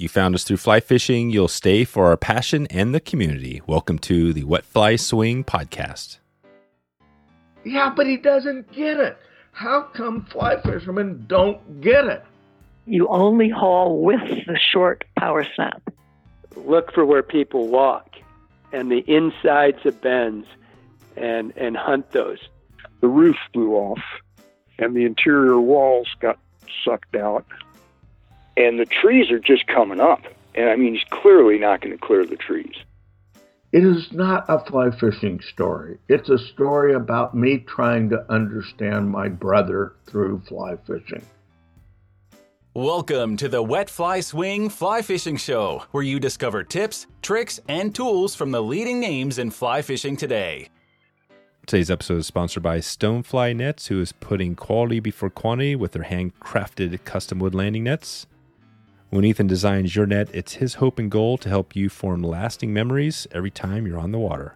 You found us through fly fishing. You'll stay for our passion and the community. Welcome to the Wet Fly Swing Podcast. Yeah, but he doesn't get it. How come fly fishermen don't get it? You only haul with the short power snap. Look for where people walk and the insides of bends and, and hunt those. The roof blew off and the interior walls got sucked out. And the trees are just coming up. And I mean, he's clearly not going to clear the trees. It is not a fly fishing story. It's a story about me trying to understand my brother through fly fishing. Welcome to the Wet Fly Swing Fly Fishing Show, where you discover tips, tricks, and tools from the leading names in fly fishing today. Today's episode is sponsored by Stonefly Nets, who is putting quality before quantity with their handcrafted custom wood landing nets. When Ethan designs your net, it's his hope and goal to help you form lasting memories every time you're on the water.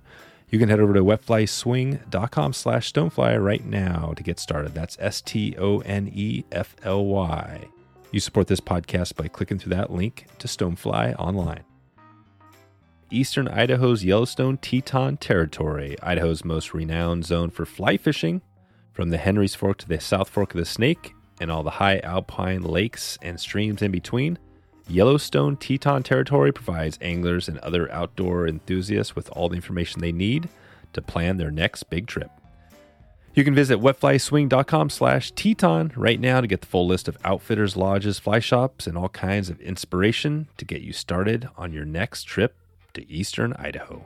You can head over to wetflyswing.com slash stonefly right now to get started. That's S-T-O-N-E-F-L-Y. You support this podcast by clicking through that link to Stonefly online. Eastern Idaho's Yellowstone Teton Territory, Idaho's most renowned zone for fly fishing, from the Henry's Fork to the South Fork of the Snake, and all the high alpine lakes and streams in between, Yellowstone Teton Territory provides anglers and other outdoor enthusiasts with all the information they need to plan their next big trip. You can visit wetflyswing.com slash Teton right now to get the full list of outfitters, lodges, fly shops, and all kinds of inspiration to get you started on your next trip to eastern Idaho.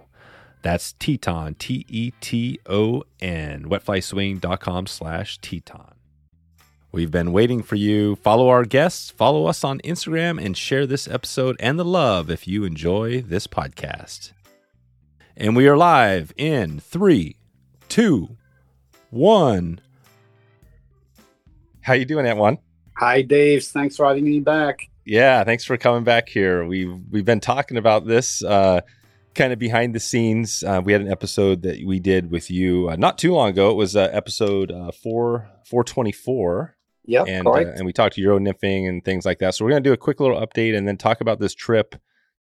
That's Teton, T E T O N, wetflyswing.com slash Teton. We've been waiting for you. Follow our guests, follow us on Instagram, and share this episode and the love if you enjoy this podcast. And we are live in three, two, one. How you doing, one? Hi, Dave. Thanks for having me back. Yeah, thanks for coming back here. We've we've been talking about this uh, kind of behind the scenes. Uh, we had an episode that we did with you uh, not too long ago. It was uh, episode uh, four four twenty four. Yeah, and uh, and we talked to euro nymphing and things like that. So we're going to do a quick little update and then talk about this trip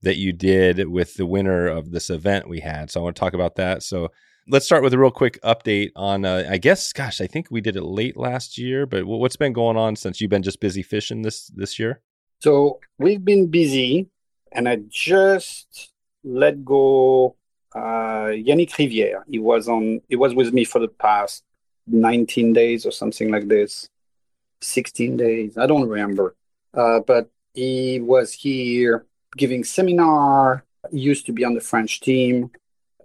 that you did with the winner of this event we had. So I want to talk about that. So let's start with a real quick update on. Uh, I guess, gosh, I think we did it late last year, but what's been going on since you've been just busy fishing this this year? So we've been busy, and I just let go uh, Yannick Rivière. He was on. He was with me for the past 19 days or something like this. 16 days. I don't remember. Uh, but he was here giving seminar. He used to be on the French team.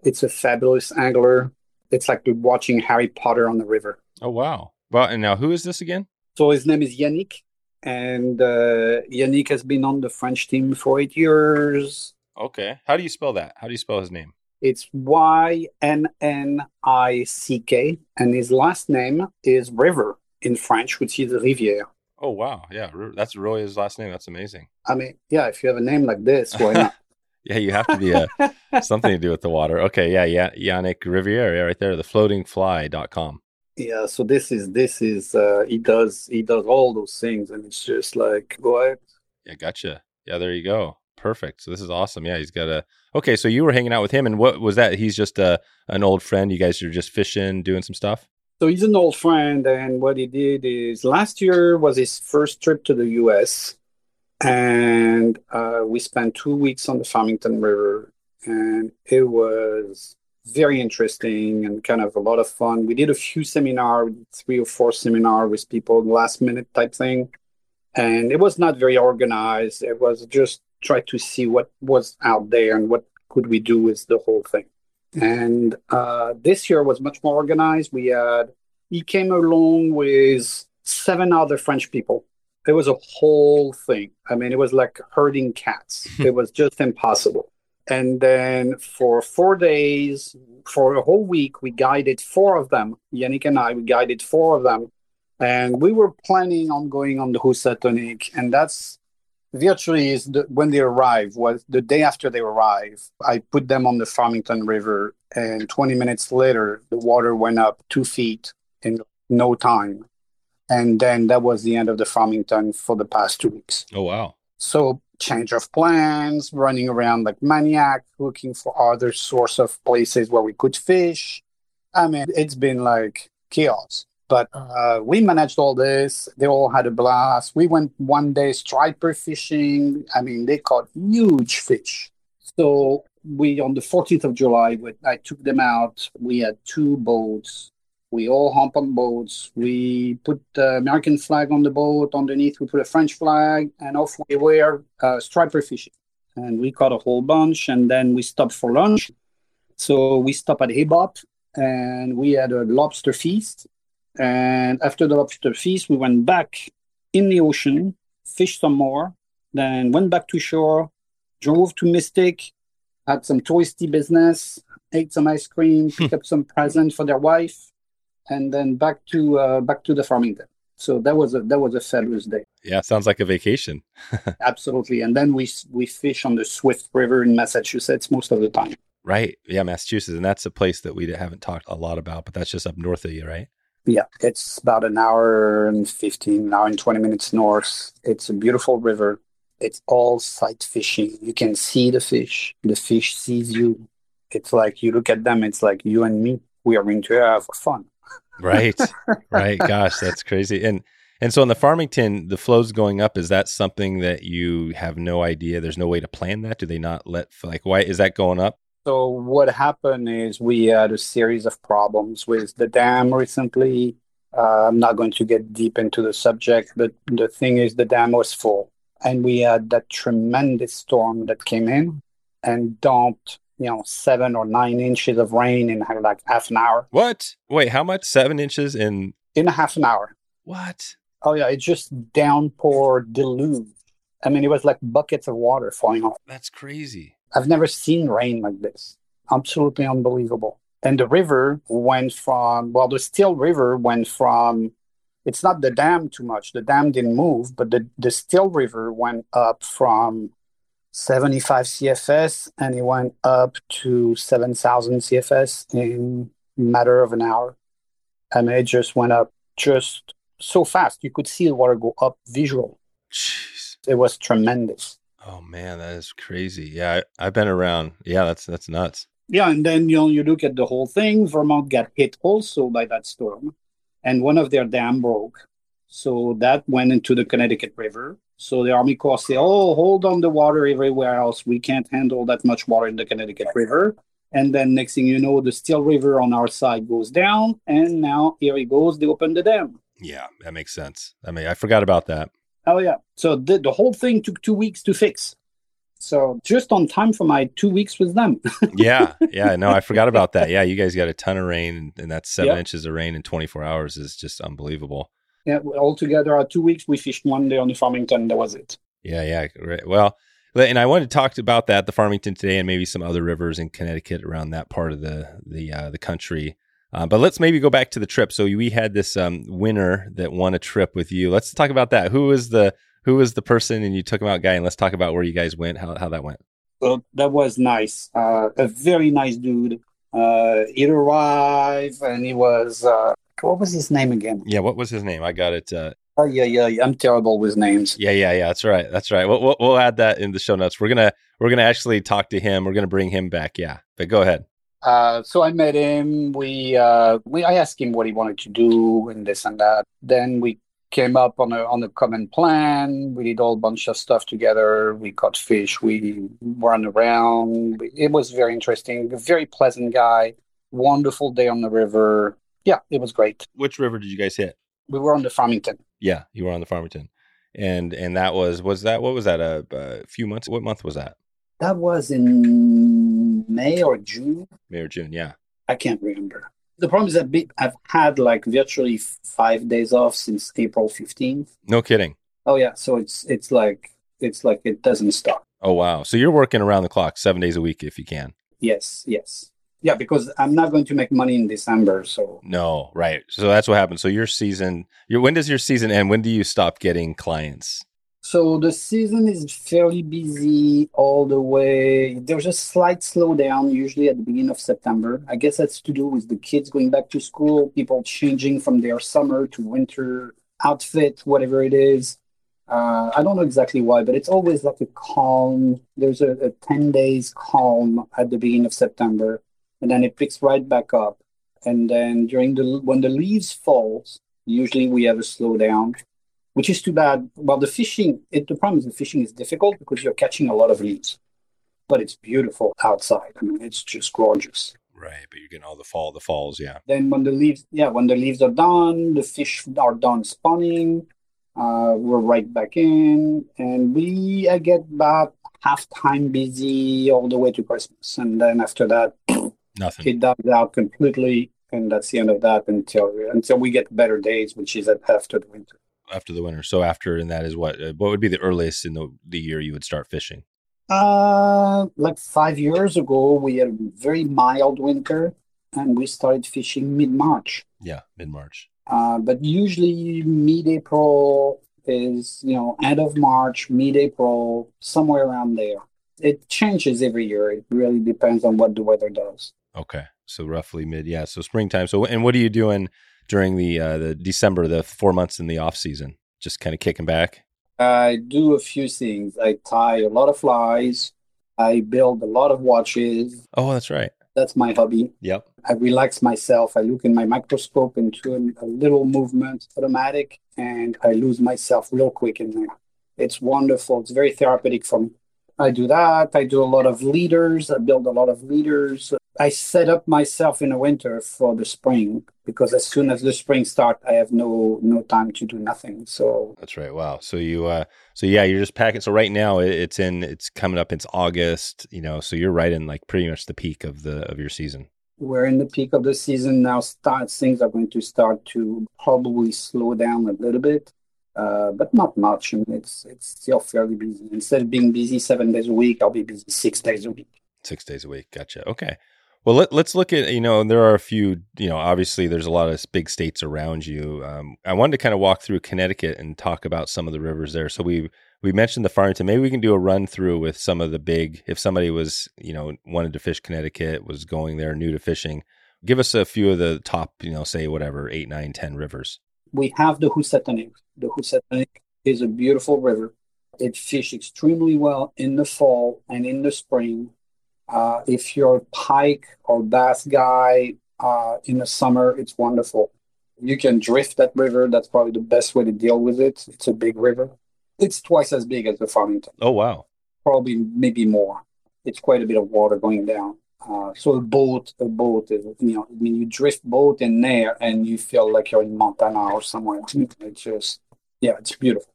It's a fabulous angler. It's like watching Harry Potter on the river. Oh wow! Well, and now who is this again? So his name is Yannick, and uh, Yannick has been on the French team for eight years. Okay, how do you spell that? How do you spell his name? It's Y N N I C K, and his last name is River in French, which is Rivière. Oh wow, yeah, that's really his last name. That's amazing. I mean, yeah, if you have a name like this, why not? yeah, you have to be a something to do with the water. Okay, yeah, yeah, Yannick Rivière, yeah, right there, the floatingfly.com. Yeah, so this is this is uh he does he does all those things and it's just like what? Yeah, gotcha. Yeah, there you go. Perfect. So this is awesome. Yeah, he's got a Okay, so you were hanging out with him and what was that? He's just a an old friend. You guys are just fishing, doing some stuff? So he's an old friend, and what he did is last year was his first trip to the U.S., and uh, we spent two weeks on the Farmington River, and it was very interesting and kind of a lot of fun. We did a few seminar, three or four seminar with people, last minute type thing, and it was not very organized. It was just try to see what was out there and what could we do with the whole thing. And uh, this year was much more organized. We had he came along with seven other French people. It was a whole thing. I mean, it was like herding cats. it was just impossible. And then for four days, for a whole week, we guided four of them. Yannick and I, we guided four of them. And we were planning on going on the Housatonic. And that's virtually is the, when they arrive was the day after they arrive i put them on the farmington river and 20 minutes later the water went up two feet in no time and then that was the end of the farmington for the past two weeks oh wow so change of plans, running around like maniac, looking for other source of places where we could fish. I mean, it's been like chaos. But uh, we managed all this. They all had a blast. We went one day striper fishing. I mean, they caught huge fish. So we on the 14th of July, I took them out. We had two boats. We all hump on boats. We put the American flag on the boat. Underneath, we put a French flag, and off we were uh, striper fishing. And we caught a whole bunch. And then we stopped for lunch. So we stopped at Hebop, and we had a lobster feast. And after the lobster feast, we went back in the ocean, fished some more, then went back to shore, drove to Mystic, had some touristy business, ate some ice cream, picked up some present for their wife, and then back to uh, back to the Farmington. So that was a that was a fabulous day. Yeah, sounds like a vacation. Absolutely. And then we we fish on the Swift River in Massachusetts most of the time. Right. Yeah, Massachusetts, and that's a place that we haven't talked a lot about, but that's just up north of you, right? Yeah, it's about an hour and 15, an hour and 20 minutes north. It's a beautiful river. It's all sight fishing. You can see the fish. The fish sees you. It's like you look at them, it's like you and me. We are going to have fun. Right. right. Gosh, that's crazy. And and so in the Farmington, the flow's going up. Is that something that you have no idea? There's no way to plan that. Do they not let like why is that going up? So what happened is we had a series of problems with the dam recently. Uh, I'm not going to get deep into the subject, but the thing is the dam was full, and we had that tremendous storm that came in and dumped you know seven or nine inches of rain in like half an hour. What? Wait, how much? Seven inches in in a half an hour. What? Oh yeah, it just downpour deluge. I mean, it was like buckets of water falling off. That's crazy. I've never seen rain like this. Absolutely unbelievable. And the river went from well, the Still River went from it's not the dam too much. The dam didn't move, but the, the Still River went up from 75 CFS and it went up to 7,000 CFS in matter of an hour. And it just went up just so fast. You could see the water go up visual. Jeez. It was tremendous. Oh man, that is crazy. Yeah, I, have been around. Yeah, that's that's nuts. Yeah, and then you know you look at the whole thing. Vermont got hit also by that storm, and one of their dam broke. So that went into the Connecticut River. So the Army Corps said, "Oh, hold on the water everywhere else. We can't handle that much water in the Connecticut River." And then next thing you know, the Still River on our side goes down, and now here it goes. They open the dam. Yeah, that makes sense. I mean, I forgot about that. Oh yeah. So the the whole thing took two weeks to fix. So just on time for my two weeks with them. yeah, yeah. No, I forgot about that. Yeah, you guys got a ton of rain, and, that's seven yep. inches of rain in 24 hours is just unbelievable yeah, altogether, our two weeks, we fished one day on the Farmington. That was it. Yeah, yeah. Right. Well, and I wanted to talk about that, the Farmington today, and maybe some other rivers in Connecticut around that part of the the uh, the country. Uh, but let's maybe go back to the trip. So we had this um, winner that won a trip with you. Let's talk about that. Who was the who was the person, and you took him out, guy, and let's talk about where you guys went, how how that went. So that was nice. Uh, a very nice dude. Uh, he arrived, and he was uh, what was his name again? Yeah, what was his name? I got it. Uh, oh yeah, yeah, yeah. I'm terrible with names. Yeah, yeah, yeah. That's right. That's right. We'll, we'll, we'll add that in the show notes. We're gonna we're gonna actually talk to him. We're gonna bring him back. Yeah, but go ahead. Uh, so I met him. We uh, we I asked him what he wanted to do and this and that. Then we came up on a on a common plan. We did all bunch of stuff together. We caught fish. We ran around. It was very interesting. A very pleasant guy. Wonderful day on the river yeah, it was great. Which river did you guys hit? We were on the Farmington. Yeah, you were on the Farmington, and and that was was that what was that a, a few months? What month was that? That was in May or June. May or June, yeah. I can't remember. The problem is that I've had like virtually five days off since April fifteenth. No kidding. Oh yeah, so it's it's like it's like it doesn't stop. Oh wow! So you're working around the clock, seven days a week if you can. Yes, yes. Yeah, because I'm not going to make money in December. So no, right. So that's what happens. So your season, your when does your season end? When do you stop getting clients? So the season is fairly busy all the way. There's a slight slowdown usually at the beginning of September. I guess that's to do with the kids going back to school, people changing from their summer to winter outfit, whatever it is. Uh, I don't know exactly why, but it's always like a calm. There's a, a 10 days calm at the beginning of September, and then it picks right back up. And then during the when the leaves falls, usually we have a slowdown, which is too bad. Well, the fishing, it, the problem is the fishing is difficult because you're catching a lot of leaves, but it's beautiful outside. I mean, it's just gorgeous. Right, but you're getting all the fall, the falls, yeah. Then when the leaves, yeah, when the leaves are done, the fish are done spawning. Uh, we're right back in, and we I get about half time busy all the way to Christmas, and then after that, Nothing. it dies out completely, and that's the end of that until until we get better days, which is after the winter. After the winter. So after, and that is what? Uh, what would be the earliest in the the year you would start fishing? Uh, like five years ago, we had a very mild winter, and we started fishing mid March. Yeah, mid March. Uh, but usually mid-April is, you know, end of March, mid-April, somewhere around there. It changes every year. It really depends on what the weather does. Okay, so roughly mid, yeah. So springtime. So and what are you doing during the uh, the December, the four months in the off season? Just kind of kicking back. I do a few things. I tie a lot of flies. I build a lot of watches. Oh, that's right. That's my hobby. Yep. I relax myself. I look in my microscope into a, a little movement, automatic, and I lose myself real quick in there. It's wonderful. It's very therapeutic for me. I do that. I do a lot of leaders. I build a lot of leaders. I set up myself in the winter for the spring because as soon as the spring start, I have no no time to do nothing. So That's right. Wow. So you, uh, so yeah, you're just packing. So right now it's in, it's coming up. It's August. You know, so you're right in like pretty much the peak of the of your season. we're in the peak of the season now. Start things are going to start to probably slow down a little bit, uh, but not much. I mean, it's it's still fairly busy. Instead of being busy seven days a week, I'll be busy six days a week. Six days a week. Gotcha. Okay. Well, let, let's look at, you know, there are a few, you know, obviously there's a lot of big states around you. Um, I wanted to kind of walk through Connecticut and talk about some of the rivers there. So we, we mentioned the Farmington. Maybe we can do a run through with some of the big, if somebody was, you know, wanted to fish Connecticut, was going there new to fishing, give us a few of the top, you know, say whatever, eight, nine, ten rivers. We have the Housatonic. The Housatonic is a beautiful river. It fish extremely well in the fall and in the spring. Uh, if you're a pike or bass guy uh, in the summer, it's wonderful. You can drift that river. That's probably the best way to deal with it. It's a big river. It's twice as big as the Farmington, Oh, wow. probably maybe more. It's quite a bit of water going down. Uh, so a boat, a boat you know, I mean, you drift boat in there and you feel like you're in Montana or somewhere. It's just, yeah, it's beautiful.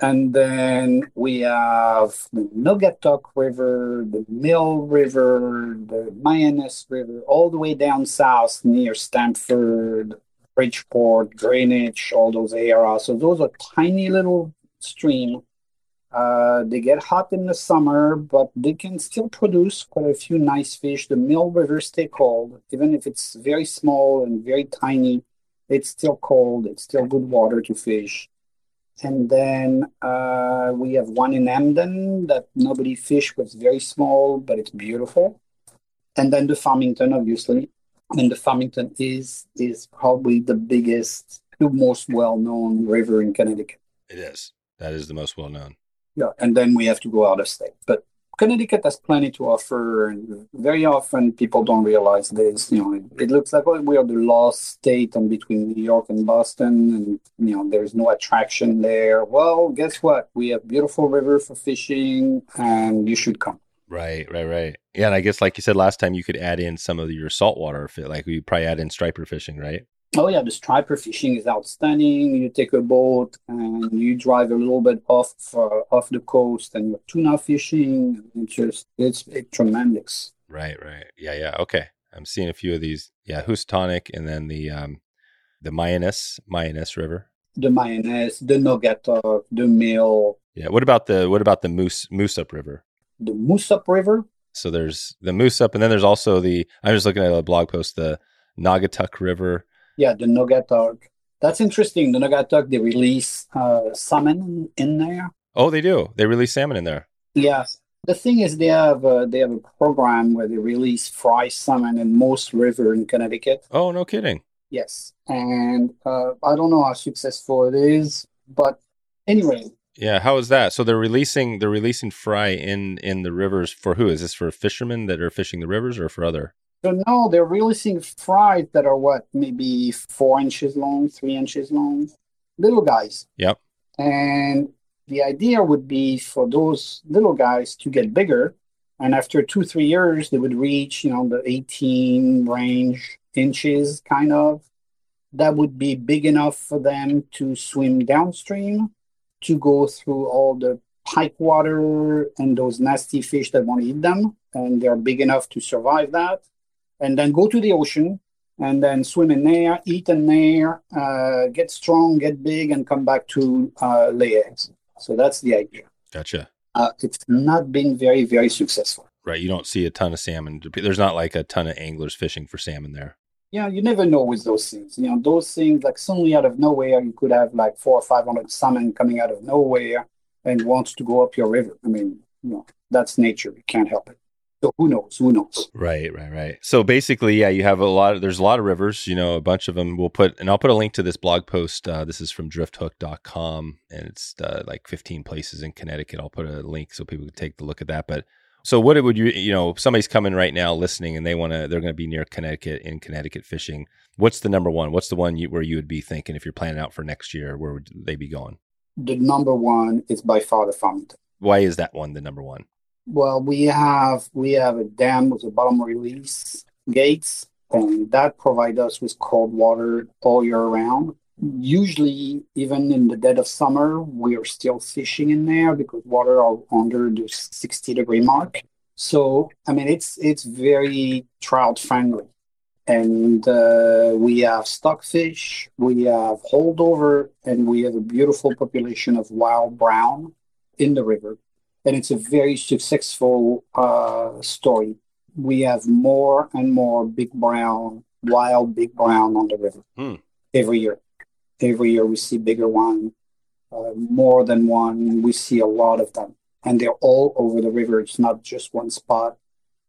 And then we have the Naugatuck River, the Mill River, the Mianus River, all the way down south near Stamford, Bridgeport, Greenwich, all those areas. So those are tiny little streams. Uh, they get hot in the summer, but they can still produce quite a few nice fish. The Mill River stay cold, even if it's very small and very tiny. It's still cold. It's still good water to fish. And then uh, we have one in Hamden that nobody fish, but it's very small, but it's beautiful. And then the Farmington, obviously. And the Farmington is is probably the biggest, the most well-known river in Connecticut. It is. That is the most well known. Yeah, and then we have to go out of state. But Connecticut has plenty to offer, and very often people don't realize this. You know, it, it looks like well, we are the lost state in between New York and Boston, and you know, there's no attraction there. Well, guess what? We have beautiful river for fishing, and you should come. Right, right, right. Yeah, and I guess like you said last time, you could add in some of your saltwater. Like we probably add in striper fishing, right? Oh yeah, the striper fishing is outstanding. You take a boat and you drive a little bit off uh, off the coast, and you're tuna fishing. It's just it's, it's tremendous. Right, right. Yeah, yeah. Okay. I'm seeing a few of these. Yeah, Housatonic and then the um the Mianus, Mianus River. The Mianus, the Naugatuck, the mill, Yeah. What about the what about the Moose Moosup River? the Moosup River. So there's the Moosup and then there's also the I'm just looking at a blog post, the Naugatuck River. Yeah, the Naugatuck. That's interesting. The Naugatuck, they release uh, salmon in there. Oh, they do. They release salmon in there. Yeah. The thing is, they have uh, they have a program where they release fry salmon in most river in Connecticut. Oh, no kidding. Yes, and uh, I don't know how successful it is, but anyway, Yeah, how is that? So they're releasing they're releasing fry in in the rivers for who? Is this for fishermen that are fishing the rivers or for other? So now they're releasing fries that are what, maybe four inches long, three inches long, little guys. Yep. And the idea would be for those little guys to get bigger. And after two, three years, they would reach, you know, the 18 range inches kind of. That would be big enough for them to swim downstream, to go through all the pike water and those nasty fish that want to eat them. And they're big enough to survive that. And then go to the ocean and then swim in there, eat in there, uh, get strong, get big, and come back to uh, lay eggs. So that's the idea. Gotcha. Uh, it's not been very, very successful. Right. You don't see a ton of salmon. There's not like a ton of anglers fishing for salmon there. Yeah, you never know with those things. You know, those things like suddenly out of nowhere, you could have like four or five hundred salmon coming out of nowhere and wants to go up your river. I mean, you know, that's nature. You can't help it. So who knows? Who knows? Right, right, right. So basically, yeah, you have a lot. Of, there's a lot of rivers. You know, a bunch of them. We'll put, and I'll put a link to this blog post. Uh, this is from drifthook.com, and it's uh, like 15 places in Connecticut. I'll put a link so people can take a look at that. But so, what would you, you know, somebody's coming right now listening, and they want to, they're going to be near Connecticut in Connecticut fishing. What's the number one? What's the one you, where you would be thinking if you're planning out for next year? Where would they be going? The number one is by far the Farmington. Why is that one the number one? Well, we have we have a dam with a bottom release gates, and that provide us with cold water all year round. Usually, even in the dead of summer, we are still fishing in there because water are under the 60 degree mark. So, I mean, it's it's very trout friendly, and uh, we have stockfish, we have holdover, and we have a beautiful population of wild brown in the river and it's a very successful uh, story. We have more and more big brown, wild big brown on the river Hmm. every year. Every year we see bigger one, uh, more than one. We see a lot of them, and they're all over the river. It's not just one spot.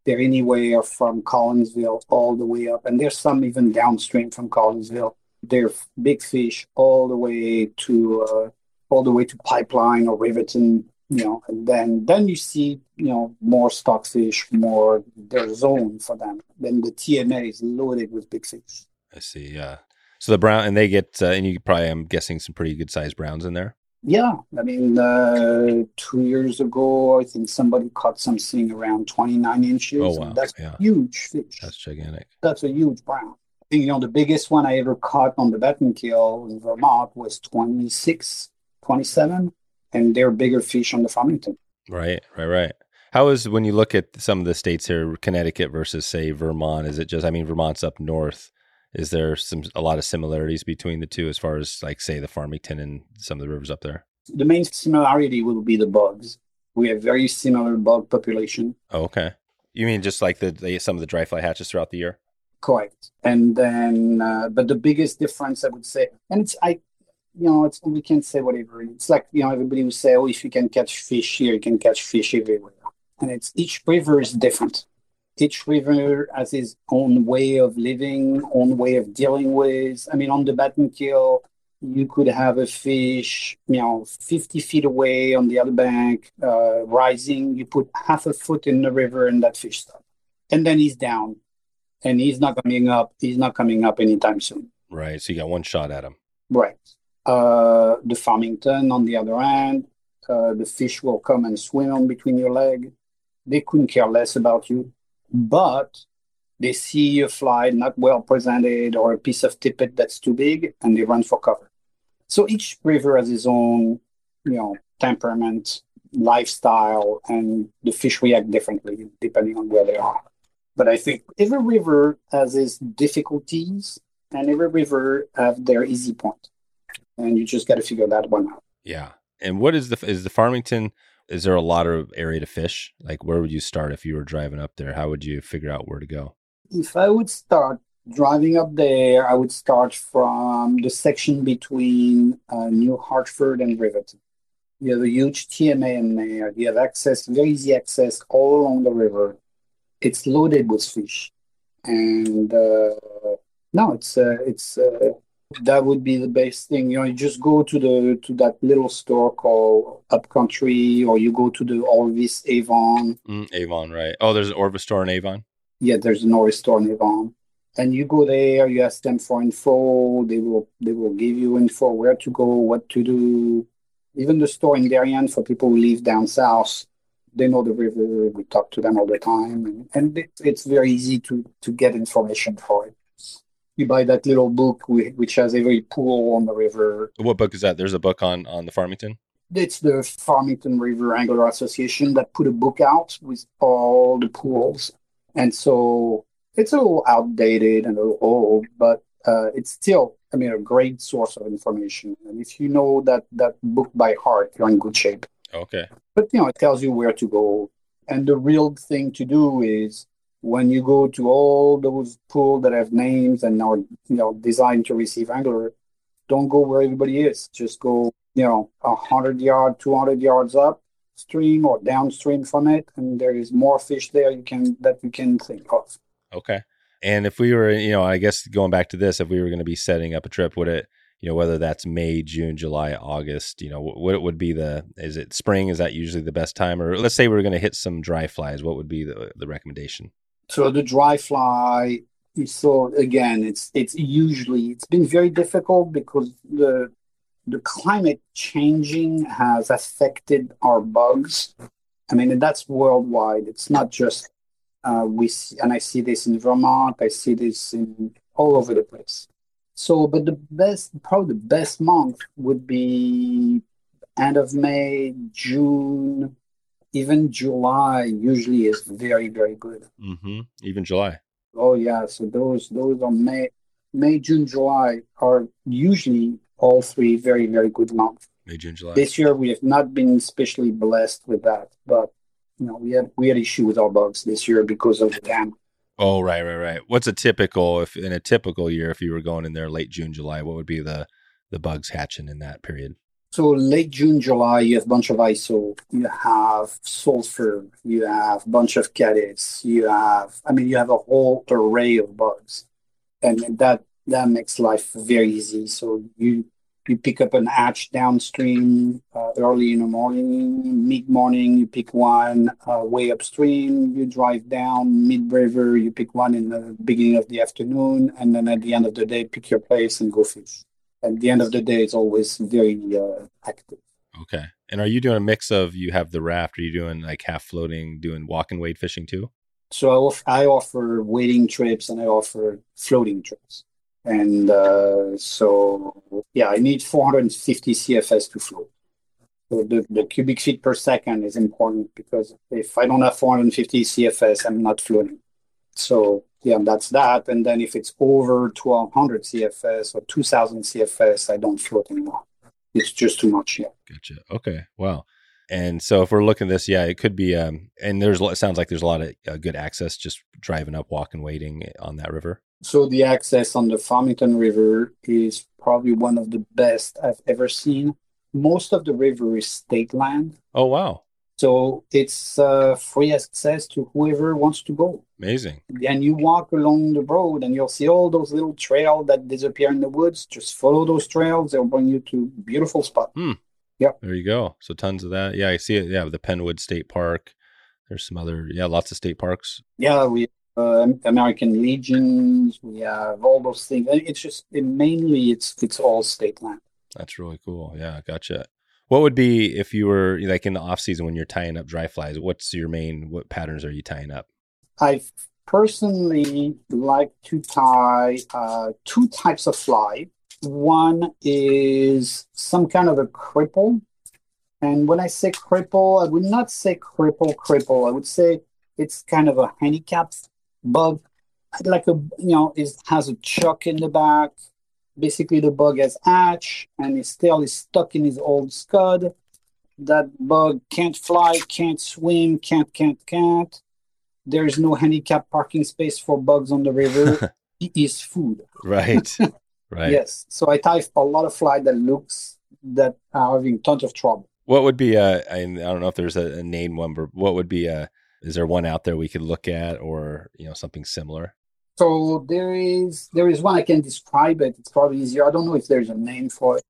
They're anywhere from Collinsville all the way up, and there's some even downstream from Collinsville. They're big fish all the way to uh, all the way to Pipeline or Riverton you know, and then then you see, you know, more stockfish, more their zone for them. Then the TMA is loaded with big fish. I see. Yeah. So the brown, and they get, uh, and you probably, I'm guessing, some pretty good sized browns in there. Yeah, I mean, uh, two years ago, I think somebody caught something around 29 inches. Oh, wow. That's Yeah. huge fish. That's gigantic. That's a huge brown. I think, you know, the biggest one I ever caught on the Battenkill in Vermont was 26, 27, and they're bigger fish on the Farmington. Right, right, right. How is when you look at some of the states here, Connecticut versus say Vermont? Is it just? I mean, Vermont's up north. Is there some a lot of similarities between the two as far as like say the Farmington and some of the rivers up there? The main similarity will be the bugs. We have very similar bug population. Oh, okay. You mean just like the, the some of the dry fly hatches throughout the year? Correct. And then, uh, but the biggest difference I would say, and it's, I, you know, it's, we can't say whatever. It's like, you know, everybody would say, oh, if you can catch fish here, you can catch fish everywhere. And it's each river is different. Each river has its own way of living, own way of dealing with. I mean, on the Battenkill, you could have a fish, you know, 50 feet away on the other bank, uh, rising. You put half a foot in the river and that fish stops. And then he's down and he's not coming up. He's not coming up anytime soon. Right. So you got one shot at him. Right. Uh, the Farmington, on the other hand, uh, the fish will come and swim on between your leg. They couldn't care less about you, but they see a fly not well presented or a piece of tippet that's too big, and they run for cover. So each river has its own, you know, temperament, lifestyle, and the fish react differently depending on where they are. But I think every river has its difficulties, and every river have their easy point, and you just got to figure that one out. Yeah. And what is the is the Farmington? Is there a lot of area to fish? Like where would you start if you were driving up there? How would you figure out where to go? If I would start driving up there, I would start from the section between uh, New Hartford and Riverton. You have a huge TMA in there. You have access, very easy access all along the river. It's loaded with fish, and uh, no, it's uh, it's uh, That would be the best thing. You know, you just go to the to that little store called Upcountry, or you go to the Orvis Avon. Mm, Avon, right? Oh, there's an Orvis store in Avon. Yeah, there's an Orvis store in Avon, and you go there. You ask them for info. They will they will give you info where to go, what to do. Even the store in Darien for people who live down south, they know the river. We talk to them all the time, and, and it, it's very easy to to get information for it. You buy that little book which has every pool on the river. What book is that? There's a book on on the Farmington. It's the Farmington River Angler Association that put a book out with all the pools, and so it's a little outdated and a little old, but uh, it's still, I mean, a great source of information. And if you know that that book by heart, you're in good shape. Okay. But you know, it tells you where to go. And the real thing to do is when you go to all those pools that have names and are you know designed to receive angler, don't go where everybody is. Just go, you know, hundred yard, two hundred yards upstream or downstream from it, and there is more fish there you can that you can think of. Okay. And if we were, you know, I guess going back to this, if we were going to be setting up a trip, would it, you know, whether that's May, June, July, August, you know, what would be the, is it spring? Is that usually the best time? Or let's say we are going to hit some dry flies. What would be the, the recommendation? So the dry fly, so again, it's it's usually it's been very difficult because the the climate changing has affected our bugs. I mean, that's worldwide. It's not just uh, we see, and I see this in Vermont. I see this in all over the place. So, but the best, probably the best month would be end of May, June, even July. Usually is very very good. Mm-hmm. Even July. Oh yeah, so those those are May, May, June, July are usually all three very very good months. May, June, July. This year we have not been especially blessed with that, but you know we had we had issue with our bugs this year because of the dam. Oh, right, right, right. What's a typical if in a typical year if you were going in there late June, July, what would be the the bugs hatching in that period? So late June, July, you have a bunch of ISO, you have sulfur, you have a bunch of caddis, you have, I mean, you have a whole array of bugs, and that that makes life very easy. So you you pick up an hatch downstream uh, early in the morning, mid morning you pick one uh, way upstream. You drive down mid river, you pick one in the beginning of the afternoon, and then at the end of the day, pick your place and go fish. At the end of the day, it's always very uh, active. Okay. And are you doing a mix of you have the raft? Are you doing like half floating, doing walk and wade fishing too? So I, off- I offer wading trips and I offer floating trips. And uh, so, yeah, I need 450 CFS to float. So the, the cubic feet per second is important because if I don't have 450 CFS, I'm not floating. So yeah, that's that. And then if it's over 1200 CFS or 2000 CFS, I don't float anymore. It's just too much. Yeah. Gotcha. Okay. Wow. And so if we're looking at this, yeah, it could be. Um, and there's it sounds like there's a lot of uh, good access just driving up, walking, waiting on that river. So the access on the Farmington River is probably one of the best I've ever seen. Most of the river is state land, Oh wow, so it's uh, free access to whoever wants to go. amazing. And you walk along the road, and you'll see all those little trails that disappear in the woods. Just follow those trails; they'll bring you to beautiful spots. Yeah, There you go. So tons of that. Yeah, I see it. Yeah, the Penwood State Park. There's some other. Yeah, lots of state parks. Yeah, we uh, American Legions. We have all those things. It's just it, mainly it's it's all state land. That's really cool. Yeah, gotcha. What would be if you were like in the off season when you're tying up dry flies? What's your main? What patterns are you tying up? I personally like to tie uh, two types of fly. One is some kind of a cripple. And when I say cripple, I would not say cripple, cripple. I would say it's kind of a handicapped bug. Like a, you know, it has a chuck in the back. Basically, the bug has hatch and his tail is stuck in his old scud. That bug can't fly, can't swim, can't, can't, can't. There is no handicap parking space for bugs on the river. it is food. Right. right. Yes. So I type a lot of fly that looks that are having tons of trouble. What would be a? I I don't know if there's a, a name one, but what would be a? Is there one out there we could look at, or you know something similar? So there is there is one I can describe it. It's probably easier. I don't know if there's a name for it.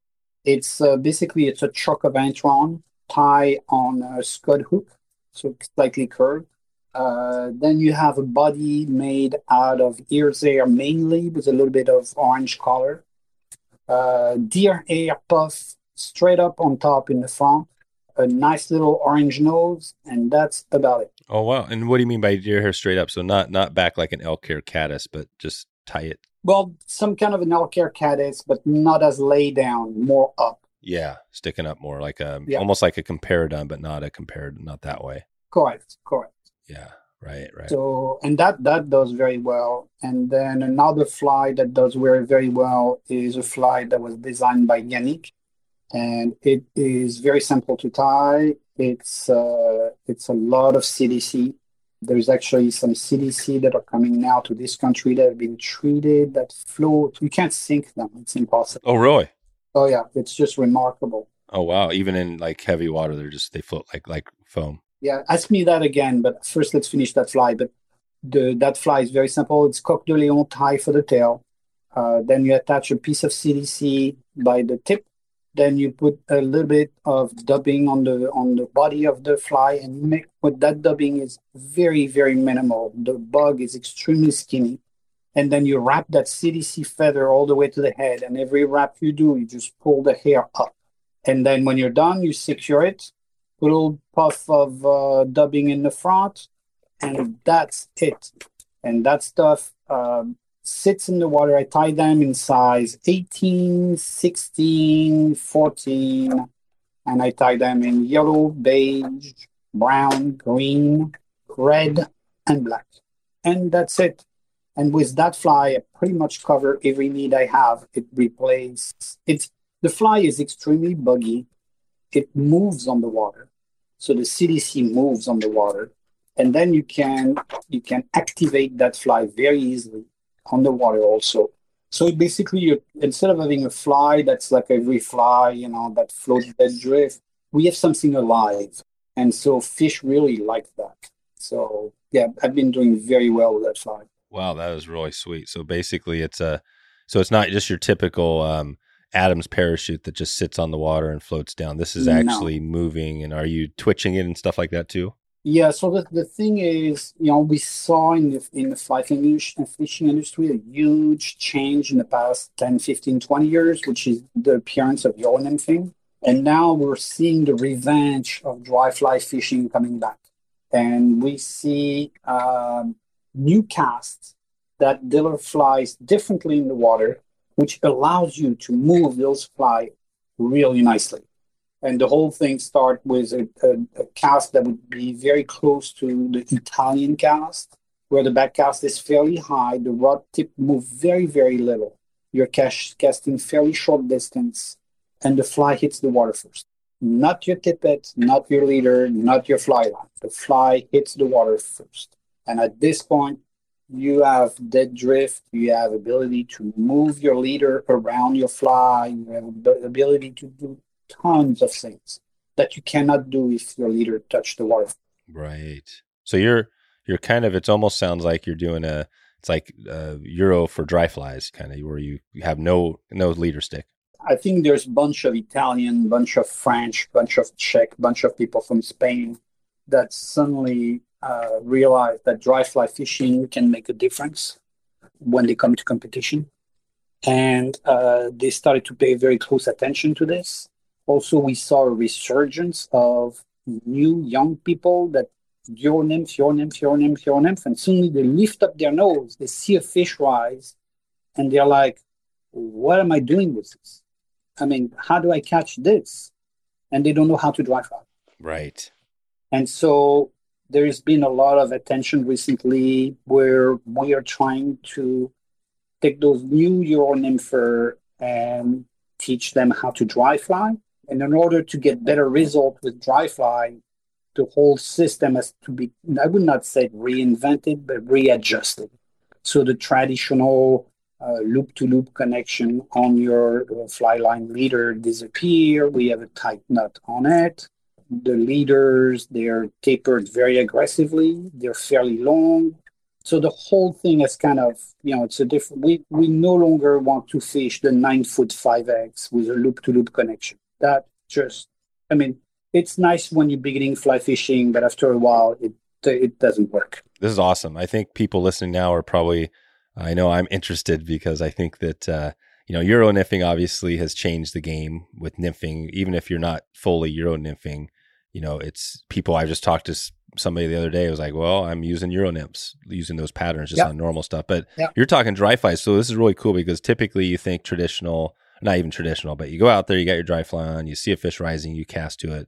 It's uh, basically it's a shuck of antron tie on a scud hook, so slightly curved. Uh, then you have a body made out of ear's hair mainly with a little bit of orange color. Uh, deer hair puff straight up on top in the front, a nice little orange nose, and that's about it. Oh wow! And what do you mean by deer hair straight up? So not not back like an elk hair caddis, but just tie it. Well, some kind of an elk hair caddis, but not as lay down, more up. Yeah, sticking up more like a Yeah. almost like a comparadun, but not a compared, not that way. Correct, correct. Yeah, right, right. So, and that that does very well. And then another fly that does very very well is a fly that was designed by Yannick, and it is very simple to tie. It's uh, it's a lot of CDC. There's actually some CDC that are coming now to this country that have been treated that float. You can't sink them. It's impossible. oh really? Oh yeah, it's just remarkable. Oh wow! Even in like heavy water, they're just they float like like foam. Yeah, ask me that again, but first let's finish that fly. But the that fly is very simple. It's coq de leon tie for the tail. Uh, then you attach a piece of CDC by the tip. Then you put a little bit of dubbing on the on the body of the fly, and make what that dubbing is very very minimal. The bug is extremely skinny, and then you wrap that CDC feather all the way to the head. And every wrap you do, you just pull the hair up. And then when you're done, you secure it put a little puff of uh, dubbing in the front, and that's it. And that stuff um, sits in the water. I tie them in size 18, 16, 14, and I tie them in yellow, beige, brown, green, red, and black. And that's it. And with that fly, I pretty much cover every need I have. It replaces it's the fly is extremely buggy it moves on the water. So the CDC moves on the water, and then you can you can activate that fly very easily on the water also. So basically, you instead of having a fly that's like every fly, you know, that floats that drift, we have something alive, and so fish really like that. So yeah, I've been doing very well with that fly. Wow, that is really sweet. So basically, it's a so it's not just your typical um, Adams parachute that just sits on the water and floats down. This is No. actually moving, and are you twitching it and stuff like that too? Yeah, so the, the thing is, you know, we saw in the in the fly fishing fishing industry a huge change in the past 10, 15, 20 years, which is the appearance of Euro nymphing. And now we're seeing the revenge of dry fly fishing coming back. And we see um, new casts that deliver flies differently in the water, which allows you to move those fly really nicely and the whole thing start with a, a, a cast that would be very close to the Italian cast, where the back cast is fairly high, the rod tip move very, very little. You're cash, casting fairly short distance, and the fly hits the water first. Not your tippet, not your leader, not your fly line. The fly hits the water first. And at this point, you have dead drift, you have ability to move your leader around your fly, you have ability to do tons of things that you cannot do if your leader touched the water. Right. So you're you're kind of. It almost sounds like you're doing a. It's like uh, Euro for dry flies, kind of where you have no no leader stick. I think there's a bunch of Italian, bunch of French, bunch of Czech, bunch of people from Spain that suddenly uh, realize that dry fly fishing can make a difference when they come to competition. And uh, they started to pay very close attention to this. Also, we saw a resurgence of new young people that Euro nymph, Euro nymph, Euro nymph, Euro nymph, and suddenly they lift up their nose, they see a fish rise, and they're like, what am I doing with this? I mean, how do I catch this? And they don't know how to dry fly. Right. And so there's been a lot of attention recently where we are trying to take those new Euro nympher and teach them how to dry fly. And in order to get better result with dry fly, the whole system has to be, I would not say reinvented, but readjusted. So the traditional uh, loop-to-loop connection on your uh, fly line leader disappear. We have a tight nut on it. The leaders, they're tapered very aggressively. They're fairly long. So the whole thing is kind of, you know, it's a different. We we no longer want to fish the nine foot five X with a loop to loop connection. That just, I mean, it's nice when you're beginning fly fishing, but after a while, it it doesn't work. This is awesome. I think people listening now are probably. I know I'm interested because I think that uh, you know euro nymphing obviously has changed the game with nymphing. Even if you're not fully euro nymphing, you know it's people. I just talked to somebody the other day. was like, well, I'm using euro nymphs, using those patterns just yep. on normal stuff. But yep. you're talking dry flies, so this is really cool because typically you think traditional, not even traditional, but you go out there, you got your dry fly on, you see a fish rising, you cast to it.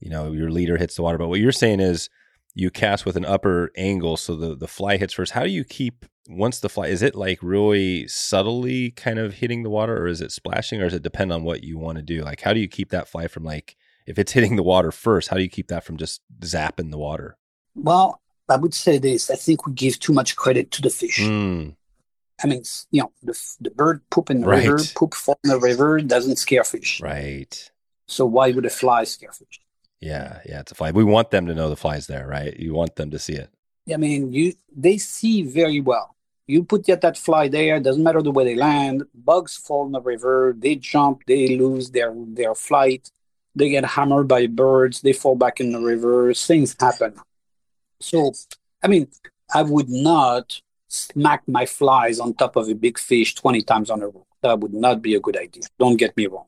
You know, your leader hits the water. But what you're saying is you cast with an upper angle so the, the fly hits first. How do you keep once the fly is it like really subtly kind of hitting the water or is it splashing or does it depend on what you want to do? Like how do you keep that fly from like if it's hitting the water first, how do you keep that from just zapping the water? Well, I would say this. I think we give too much credit to the fish. Mm. I mean, you know, the, the bird poop in the right. river, poop fall in the river doesn't scare fish. Right. So why would a fly scare fish? Yeah, yeah, it's a fly. We want them to know the fly's there, right? You want them to see it. I mean, you they see very well. You put yet that fly there, doesn't matter the way they land. Bugs fall in the river, they jump, they lose their their flight, they get hammered by birds, they fall back in the river. Things happen. So, I mean, I would not smack my flies on top of a big fish twenty times on a row. That would not be a good idea. Don't get me wrong.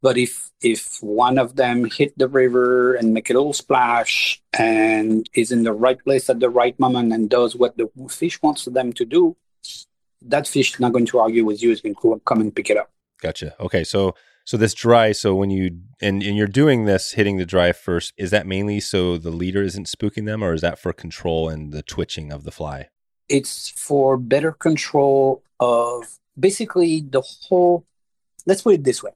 But if if one of them hit the river and make a little splash and is in the right place at the right moment and does what the fish wants them to do, that fish is not going to argue with you. It's going to come and pick it up. Gotcha. Okay, so so this dry, so when you and, and you're doing this, hitting the dry first, is that mainly so the leader isn't spooking them, or is that for control and the twitching of the fly? It's for better control of basically the whole. Let's put it this way: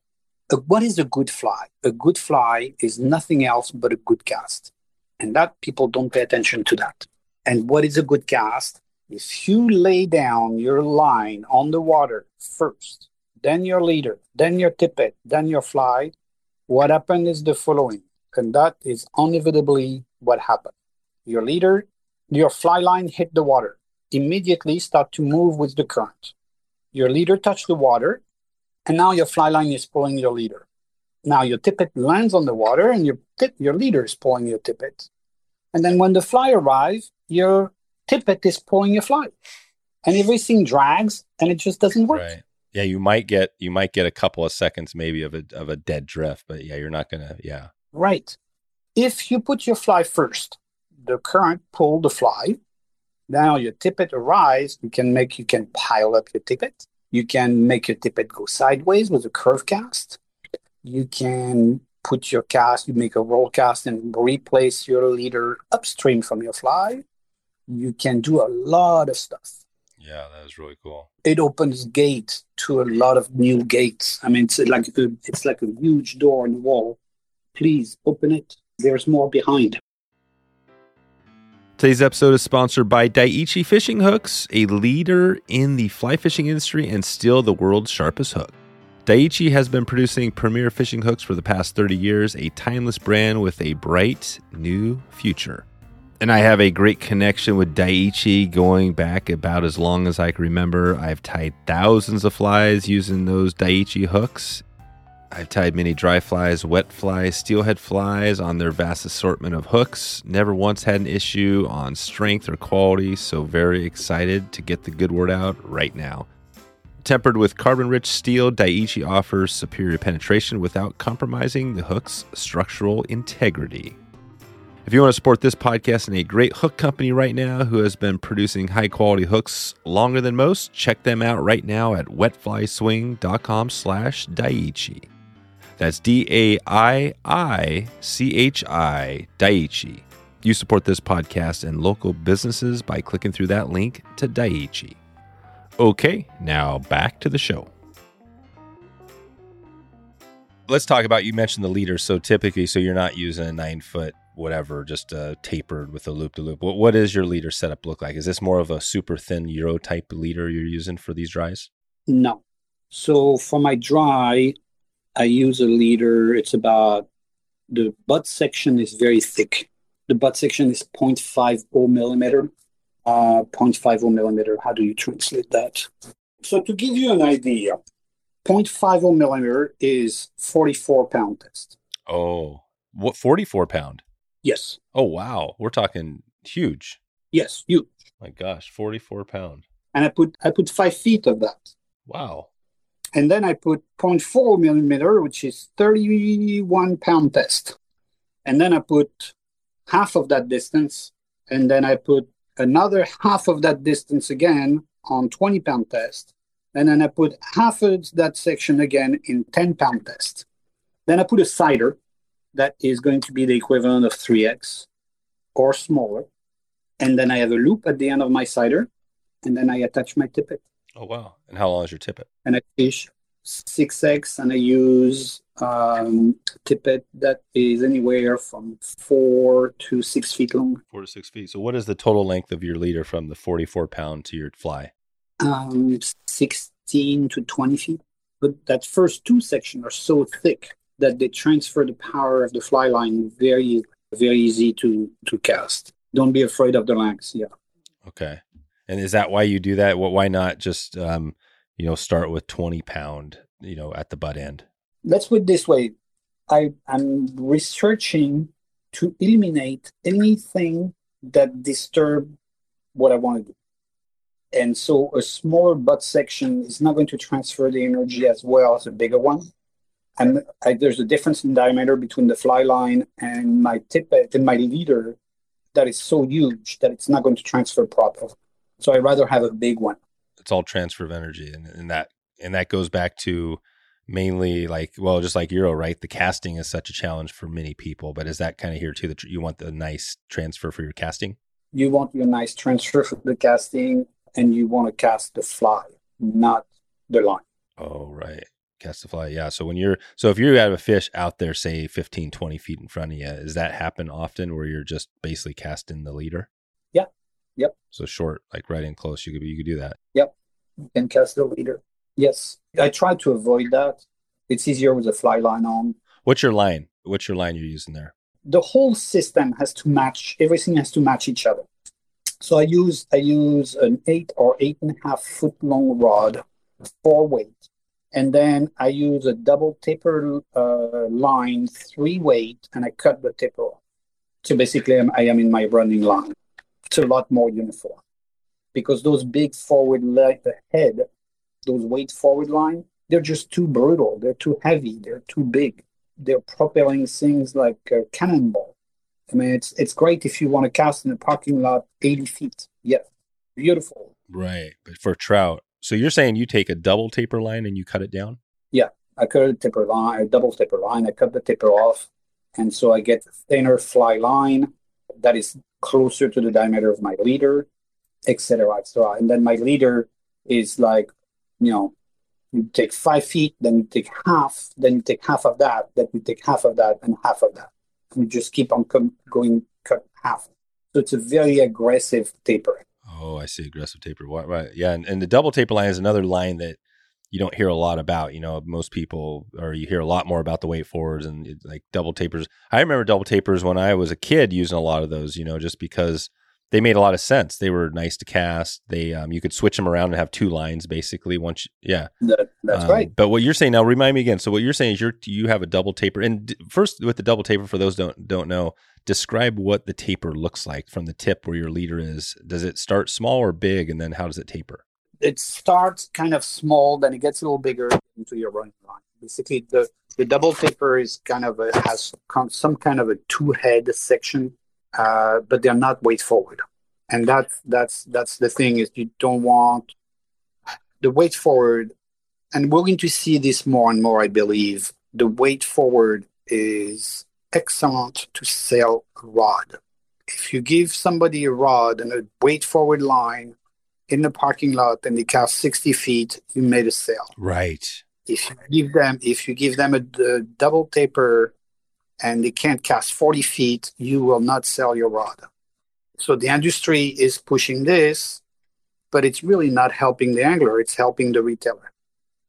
what is a good fly? A good fly is nothing else but a good cast. And that people don't pay attention to that. And what is a good cast? If you lay down your line on the water first, then your leader, then your tippet, then your fly, what happened is the following. And that is inevitably what happened. Your leader, your fly line hit the water, immediately start to move with the current. Your leader touched the water, and now your fly line is pulling your leader. Now your tippet lands on the water and your tip, your leader is pulling your tippet. And then when the fly arrives, your tippet is pulling your fly. And everything drags and it just doesn't work. Right. Yeah, you might get you might get a couple of seconds maybe of a of a dead drift, but yeah, you're not gonna yeah. Right. If you put your fly first, the current pull the fly. Now your tippet arrives, you can make you can pile up your tippet you can make your tippet go sideways with a curve cast. You can put your cast, you make a roll cast and replace your leader upstream from your fly. You can do a lot of stuff. Yeah, that is really cool. It opens gates to a lot of new gates. I mean, it's like a, it's like a huge door in the wall. Please open it. There's more behind. Today's episode is sponsored by Daiichi Fishing Hooks, a leader in the fly fishing industry and still the world's sharpest hook. Daiichi has been producing premier fishing hooks for the past 30 years, a timeless brand with a bright new future. And I have a great connection with Daiichi going back about as long as I can remember. I've tied thousands of flies using those Daiichi hooks, I've tied many dry flies, wet flies, steelhead flies on their vast assortment of hooks. Never once had an issue on strength or quality, so very excited to get the good word out right now. Tempered with carbon rich steel, Daiichi offers superior penetration without compromising the hook's structural integrity. If you want to support this podcast and a great hook company right now who has been producing high quality hooks longer than most, check them out right now at wetflyswing.com slash Daiichi. That's D A I I C H I, Daiichi. You support this podcast and local businesses by clicking through that link to Daiichi. Okay, now back to the show. Let's talk about you mentioned the leader. So typically, so you're not using a nine foot whatever, just uh, tapered with a loop to loop. What what is your leader setup look like? Is this more of a super thin Euro type leader you're using for these dries? No. So for my dry, I use a leader. It's about the butt section is very thick. The butt section is 0.50 millimeter uh, 0.50 millimeter. How do you translate that? So to give you an idea, 0.50 millimeter is 44 pound test. Oh, what 44 pound? Yes. Oh, wow. We're talking huge. Yes, you. My gosh, 44 pound. And I put I put five feet of that. Wow. And then I put 0.4 millimeter, which is 31 pound test. And then I put half of that distance. And then I put another half of that distance again on 20 pound test. And then I put half of that section again in 10 pound test. Then I put a cider that is going to be the equivalent of 3x or smaller. And then I have a loop at the end of my cider. And then I attach my tippet. Oh, wow. And how long is your tippet? And I fish 6x and I use um, tippet that is anywhere from four to six feet long. Four to six feet. So, what is the total length of your leader from the 44 pound to your fly? Um, 16 to 20 feet. But that first two sections are so thick that they transfer the power of the fly line very, very easy to, to cast. Don't be afraid of the lengths. Yeah. Okay. And is that why you do that? What? Why not just um, you know start with twenty pound, you know, at the butt end? Let's put this way: I am researching to eliminate anything that disturb what I want to do. And so a smaller butt section is not going to transfer the energy as well as a bigger one. And I, there's a difference in diameter between the fly line and my tippet and my leader that is so huge that it's not going to transfer properly. So I'd rather have a big one. It's all transfer of energy, and, and that and that goes back to mainly like well, just like Euro, right? The casting is such a challenge for many people, but is that kind of here too? That you want the nice transfer for your casting? You want your nice transfer for the casting, and you want to cast the fly, not the line. Oh, right. Cast the fly. Yeah. So when you're, so if you have a fish out there, say 15, 20 feet in front of you, does that happen often where you're just basically casting the leader? Yep. So short, like right in close, you could you could do that. Yep. You can cast the leader. Yes. I try to avoid that. It's easier with a fly line on. What's your line? What's your line you're using there? The whole system has to match. Everything has to match each other. So I use I use an eight or eight and a half foot long rod, four weight, and then I use a double taper uh, line, three weight, and I cut the taper off. So basically, I'm, I am in my running line. It's a lot more uniform because those big forward le- head, those weight forward line, they're just too brutal. They're too heavy. They're too big. They're propelling things like a cannonball. I mean, it's it's great if you want to cast in a parking lot 80 feet. Yeah, beautiful. Right. But for trout, so you're saying you take a double taper line and you cut it down? Yeah, I cut a taper line, a double taper line. I cut the taper off, and so I get a thinner fly line that is closer to the diameter of my leader, etc., etc. And then my leader is like, you know, you take five feet, then you take half, then you take half of that, then you take half of that, and half of that. And you just keep on com- going, cut half. So it's a very aggressive taper. Oh, I see. Aggressive taper. Right. right. Yeah. And, and the double taper line is another line that you don't hear a lot about. You know, most people, or you hear a lot more about the weight forwards and like double tapers. I remember double tapers when I was a kid using a lot of those, you know, just because they made a lot of sense. They were nice to cast. They, um, you could switch them around and have two lines basically once, you, yeah. That, that's Um, right. But what you're saying now, remind me again. So what you're saying is you're you have a double taper, and d- first with the double taper, for those don't don't know, describe what the taper looks like from the tip where your leader is. Does it start small or big, and then how does it taper? It starts kind of small, then it gets a little bigger into your running line. Basically, the, the double taper is kind of a, has some kind of a two head section, uh, but they're not weight forward, and that's that's that's the thing is you don't want the weight forward, and we're going to see this more and more. I believe the weight forward is excellent to sell a rod. If you give somebody a rod and a weight forward line in the parking lot and they cast 60 feet, you made a sale. Right. If you give them, if you give them a, a double taper and they can't cast 40 feet, you will not sell your rod. So the industry is pushing this, but it's really not helping the angler. It's helping the retailer.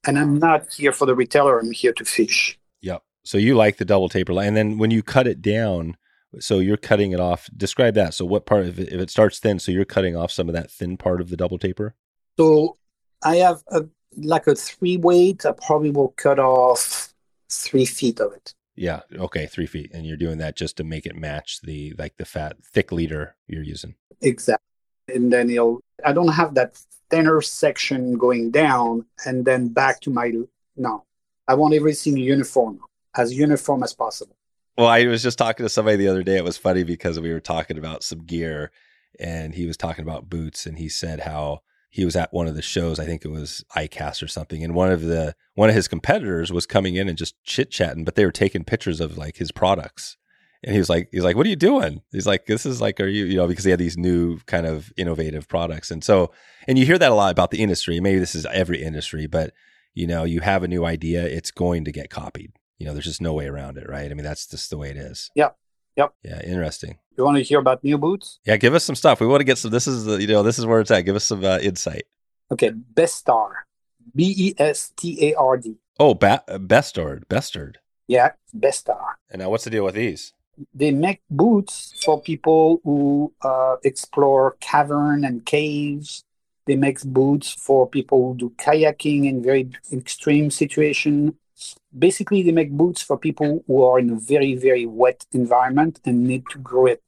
And I'm not here for the retailer. I'm here to fish. Yep. So you like the double taper line, and then when you cut it down, So you're cutting it off. Describe that. So what part of it, if it starts thin, so you're cutting off some of that thin part of the double taper? So I have a like a three weight. I probably will cut off three feet of it. Yeah. Okay. Three feet. And you're doing that just to make it match the like the fat thick leader you're using. Exactly. And then you'll I don't have that thinner section going down and then back to my no. I want everything uniform, as uniform as possible. Well, I was just talking to somebody the other day. It was funny because we were talking about some gear and he was talking about boots and he said how he was at one of the shows. I think it was ICAST or something, and one of the one of his competitors was coming in and just chit chatting, but they were taking pictures of like his products. And he was like, he's like, what are you doing? He's like, this is like, are you, you know, because he had these new kind of innovative products. And so, and you hear that a lot about the industry. Maybe this is every industry, but you know, you have a new idea, it's going to get copied. You know, there's just no way around it, right? I mean, that's just the way it is. Yep. Yep. Yeah. Interesting. You want to hear about new boots? Yeah. Give us some stuff. We want to get some, this is the, you know, this is where it's at. Give us some uh, insight. Okay. Bestar. B E S T A R D. Oh, ba- Bestard. Bestard. Yeah. Bestar. And now what's the deal with these? They make boots for people who uh, explore cavern and caves. They make boots for people who do kayaking in very extreme situation. Basically, they make boots for people who are in a very, very wet environment and need to grip.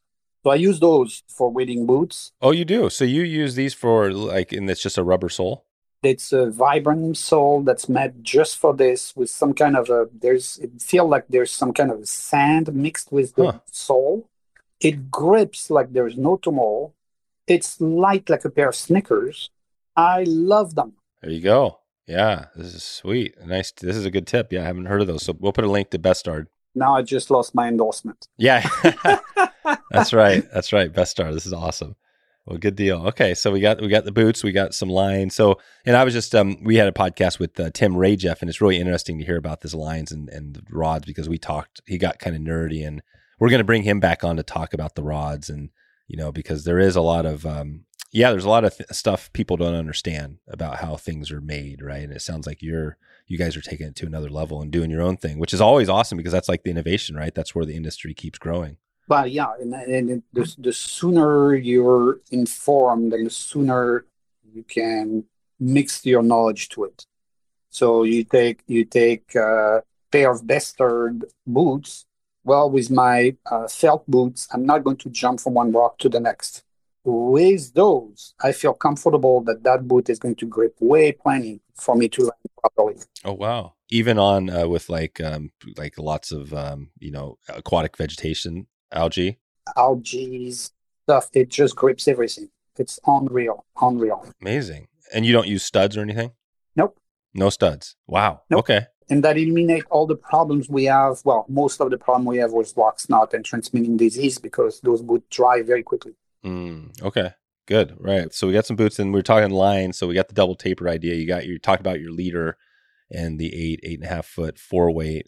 So I use those for wading boots. Oh, you do. So you use these for like, and it's just a rubber sole. It's a vibram sole that's made just for this with some kind of a there's it feel like there's some kind of sand mixed with the Huh. sole. It grips like there's no tomorrow. It's light like a pair of Snickers. I love them. There you go. Yeah, this is sweet. Nice. This is a good tip. Yeah, I haven't heard of those. So we'll put a link to Bestard. Now I just lost my endorsement. Yeah, that's right. That's right. Bestar. This is awesome. Well, good deal. Okay, so we got we got the boots, we got some lines. So, and I was just um we had a podcast with uh, Tim Rajeff, and it's really interesting to hear about this lines and and rods because we talked. He got kind of nerdy, and we're going to bring him back on to talk about the rods and you know because there is a lot of um yeah there's a lot of th- stuff people don't understand about how things are made right and it sounds like you're you guys are taking it to another level and doing your own thing which is always awesome because that's like the innovation right that's where the industry keeps growing But yeah, and, and the, the sooner you're informed and the sooner you can mix your knowledge to it. So you take you take a pair of Bestard boots. Well, with my uh, felt boots, I'm not going to jump from one rock to the next. With those, I feel comfortable that that boot is going to grip way plenty for me to land properly. Oh wow! Even on uh, with like um, like lots of um, you know aquatic vegetation, algae. Algae stuff, it just grips everything. It's unreal, unreal. Amazing. And you don't use studs or anything? Nope. No studs. Wow. Nope. Okay. and that eliminate all the problems we have. Well, most of the problem we have with rock snot and transmitting disease because those would dry very quickly. Mm, okay. Good. Right. So we got some boots, and we are talking lines. So we got the double taper idea. You got you talked about your leader and the eight, eight and a half foot four weight.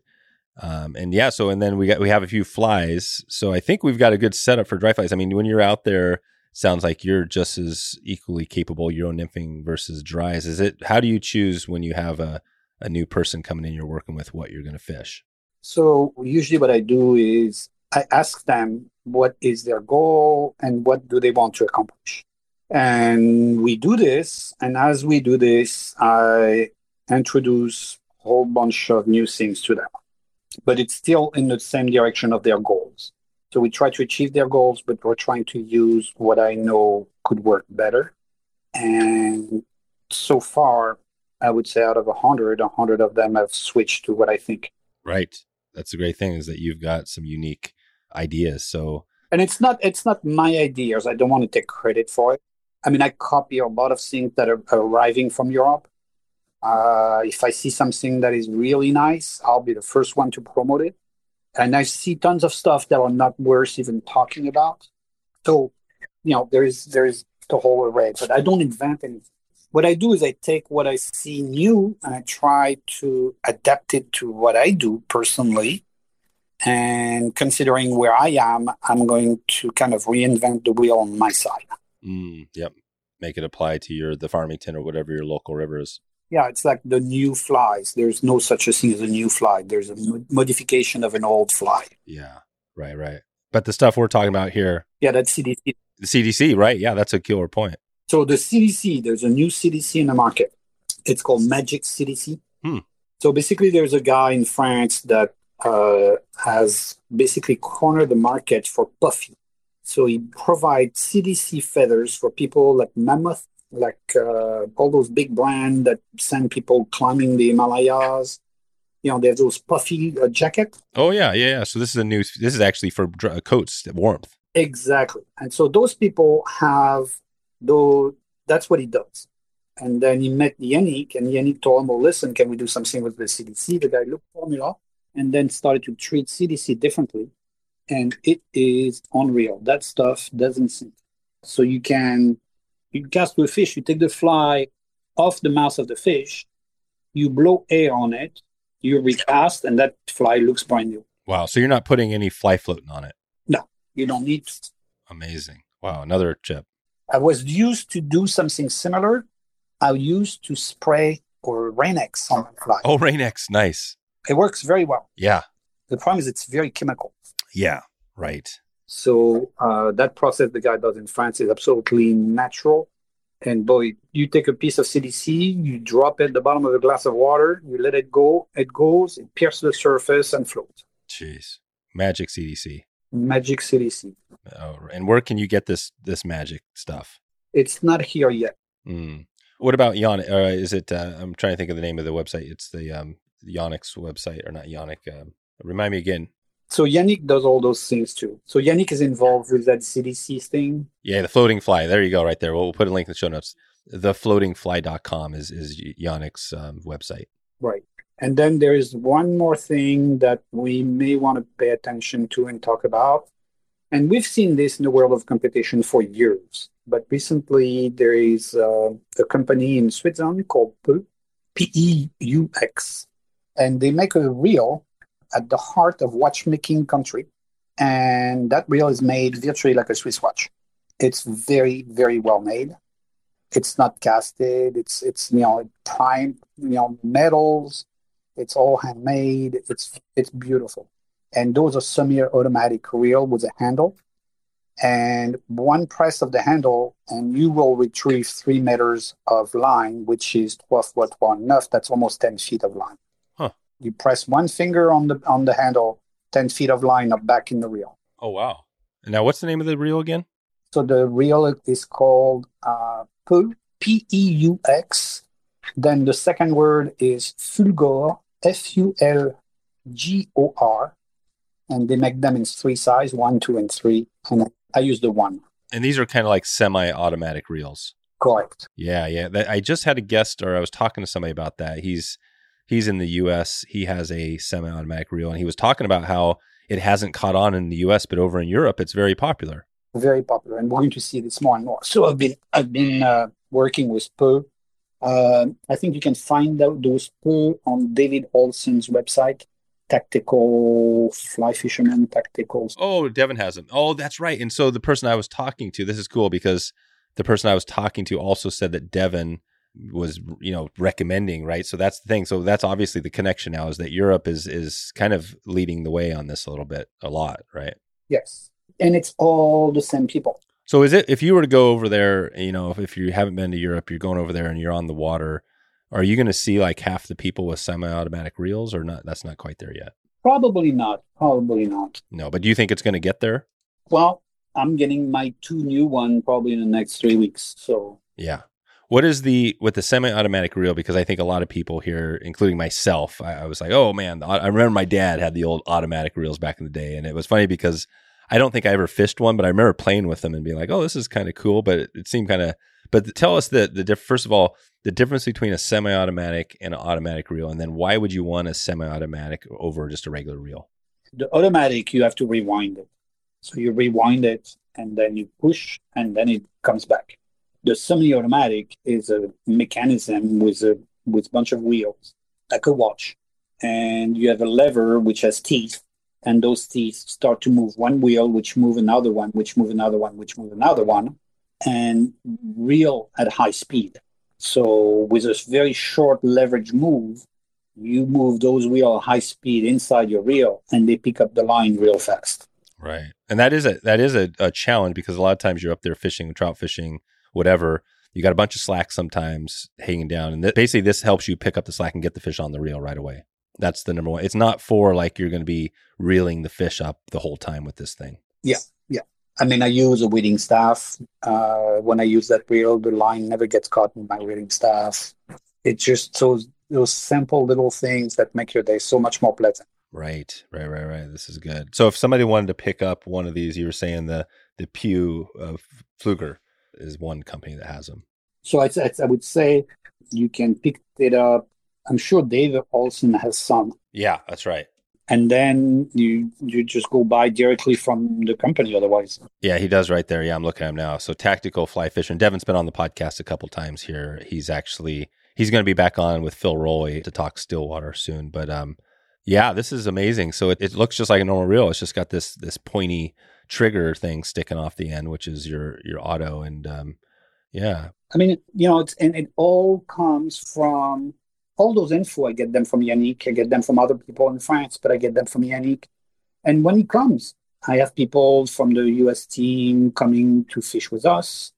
Um, and yeah, so and then we got we have a few flies. So I think we've got a good setup for dry flies. I mean, when you're out there, sounds like you're just as equally capable your own nymphing versus dries. Is it how do you choose when you have a, a new person coming in you're working with what you're gonna fish? So usually what I do is I ask them what is their goal and what do they want to accomplish. And we do this, and as we do this, I introduce a whole bunch of new things to them. But it's still in the same direction of their goals. So we try to achieve their goals, but we're trying to use what I know could work better. And so far, I would say out of a hundred, a hundred of them have switched to what I think. Right. That's the great thing is that you've got some unique ideas. So And it's not it's not my ideas. I don't want to take credit for it. I mean, I copy a lot of things that are arriving from Europe. Uh, if I see something that is really nice, I'll be the first one to promote it. And I see tons of stuff that are not worth even talking about. So, you know, there is there is the whole array, but I don't invent anything. What I do is I take what I see new and I try to adapt it to what I do personally. And considering where I am, I'm going to kind of reinvent the wheel on my side. mm, yep. Make it apply to your the Farmington or whatever your local river is. Yeah, it's like the new flies. There's no such a thing as a new fly. There's a mo- modification of an old fly. Yeah. Right, right. But the stuff we're talking about here, Yeah, that's CDC. the CDC, right? Yeah, that's a killer point. So the CDC, there's a new CDC in the market. It's called Magic CDC. Hmm. So basically, there's a guy in France that uh, has basically cornered the market for puffy. So he provides CDC feathers for people like Mammoth, like uh, all those big brands that send people climbing the Himalayas. You know, they have those puffy uh, jacket. Oh yeah, yeah, yeah. So this is a new. This is actually for dr- coats warmth. Exactly. And so those people have though that's what he does. And then he met Yannick and Yannick told him, Well, listen, can we do something with the CDC? The guy looked formula and then started to treat CDC differently. And it is unreal. That stuff doesn't sink. So you can you cast with fish, you take the fly off the mouth of the fish, you blow air on it, you recast, and that fly looks brand new. Wow. So you're not putting any fly floating on it. No, you don't need to. Amazing. Wow. Another chip. I was used to do something similar. I used to spray or Rain-X on my fly. Oh, Rain-X. Nice. It works very well. Yeah. The problem is it's very chemical. Yeah. Right. So uh, that process the guy does in France is absolutely natural. And boy, you take a piece of CDC, you drop it at the bottom of a glass of water, you let it go, it goes, it pierces the surface and floats. Jeez. Magic CDC. Magic CDC. Oh, and where can you get this this magic stuff? It's not here yet. Mm. What about Yannick? Uh, is it? Uh, I'm trying to think of the name of the website. It's the um, Yannick's website, or not Yannick? Um, remind me again. So Yannick does all those things too. So Yannick is involved with that CDC thing. Yeah, the floating fly. There you go, right there. We'll, we'll put a link in the show notes. Thefloatingfly.com is is Yannick's um, website. Right. And then there is one more thing that we may want to pay attention to and talk about. And we've seen this in the world of competition for years. But recently, there is uh, a company in Switzerland called Peux, P E U X. And they make a reel at the heart of watchmaking country. And that reel is made virtually like a Swiss watch. It's very, very well made. It's not casted. It's it's you know prime you know metals. It's all handmade. It's it's beautiful. And those are semi-automatic reel with a handle. And one press of the handle, and you will retrieve three meters of line, which is 12 what one enough. That's almost 10 feet of line. You press one finger on the on the handle, 10 feet of line up back in the reel. Oh wow! Now, what's the name of the reel again? So the reel is called uh, P E U X. Then the second word is Fulgor, F U L G O R. And they make them in three size, one, two, and three. And I use the one. And these are kind of like semi-automatic reels. Correct. Yeah, yeah. I just had a guest, or I was talking to somebody about that. He's he's in the U.S. He has a semi-automatic reel, and he was talking about how it hasn't caught on in the U.S., but over in Europe, it's very popular. Very popular, and we're going to see this more and more. So I've been I've been uh, working with Peux. Uh, I think you can find out those Peux on David Olsen's website. Tactical fly fisherman, tactical. Oh, Devin has them. Oh, that's right. And so the person I was talking to, this is cool because the person I was talking to also said that Devin was, you know, recommending, right? So that's the thing. So that's obviously the connection now is that Europe is is kind of leading the way on this a little bit, a lot, right? Yes, and it's all the same people. So is it if you were to go over there, you know, if, if you haven't been to Europe, you're going over there and you're on the water, are you going to see like half the people with semi-automatic reels or not? That's not quite there yet. Probably not. Probably not. No, but do you think it's going to get there? Well, I'm getting my two new one probably in the next three weeks. So Yeah. What is the with the semi-automatic reel? Because I think a lot of people here, including myself, I, I was like, "Oh man!" I remember my dad had the old automatic reels back in the day, and it was funny because I don't think I ever fished one, but I remember playing with them and being like, "Oh, this is kind of cool," but it, it seemed kind of. But tell us the the diff- first of all the difference between a semi-automatic and an automatic reel, and then why would you want a semi-automatic over just a regular reel? the automatic, you have to rewind it. So you rewind it and then you push and then it comes back. The semi-automatic is a mechanism with a with a bunch of wheels, like a watch, and you have a lever which has teeth, and those teeth start to move one wheel, which move another one, which move another one, which move another one, and reel at high speed. So with a very short leverage move, you move those wheel at high speed inside your reel, and they pick up the line real fast. Right. And that is a that is a, a challenge because a lot of times you're up there fishing, trout fishing, whatever. You got a bunch of slack sometimes hanging down, and th- basically this helps you pick up the slack and get the fish on the reel right away. That's the number one. It's not for like you're going to be reeling the fish up the whole time with this thing. Yeah, yeah. I mean, I use a weeding staff. Uh, when I use that reel, the line never gets caught in my weeding staff. It's just those those simple little things that make your day so much more pleasant. Right, right, right, right. This is good. So if somebody wanted to pick up one of these, you were saying the the Pew of Fluger is one company that has them. So I, I, I would say you can pick it up. I'm sure Dave Olsen has some, Yeah, that's right. and then you you just go buy directly from the company. Otherwise, Yeah, he does right there. Yeah, I'm looking at him now. So tactical fly fishing. Devin's been on the podcast a couple times here. He's actually he's going to be back on with Phil Rowley to talk Stillwater soon. But um, yeah, this is amazing. So it, it looks just like a normal reel. It's just got this this pointy trigger thing sticking off the end, which is your your auto. And um, yeah, I mean, you know, it's and it all comes from all those info. I get them from Yannick. I get them from other people in France, but I get them from Yannick. And when he comes, I have people from the US team coming to fish with us.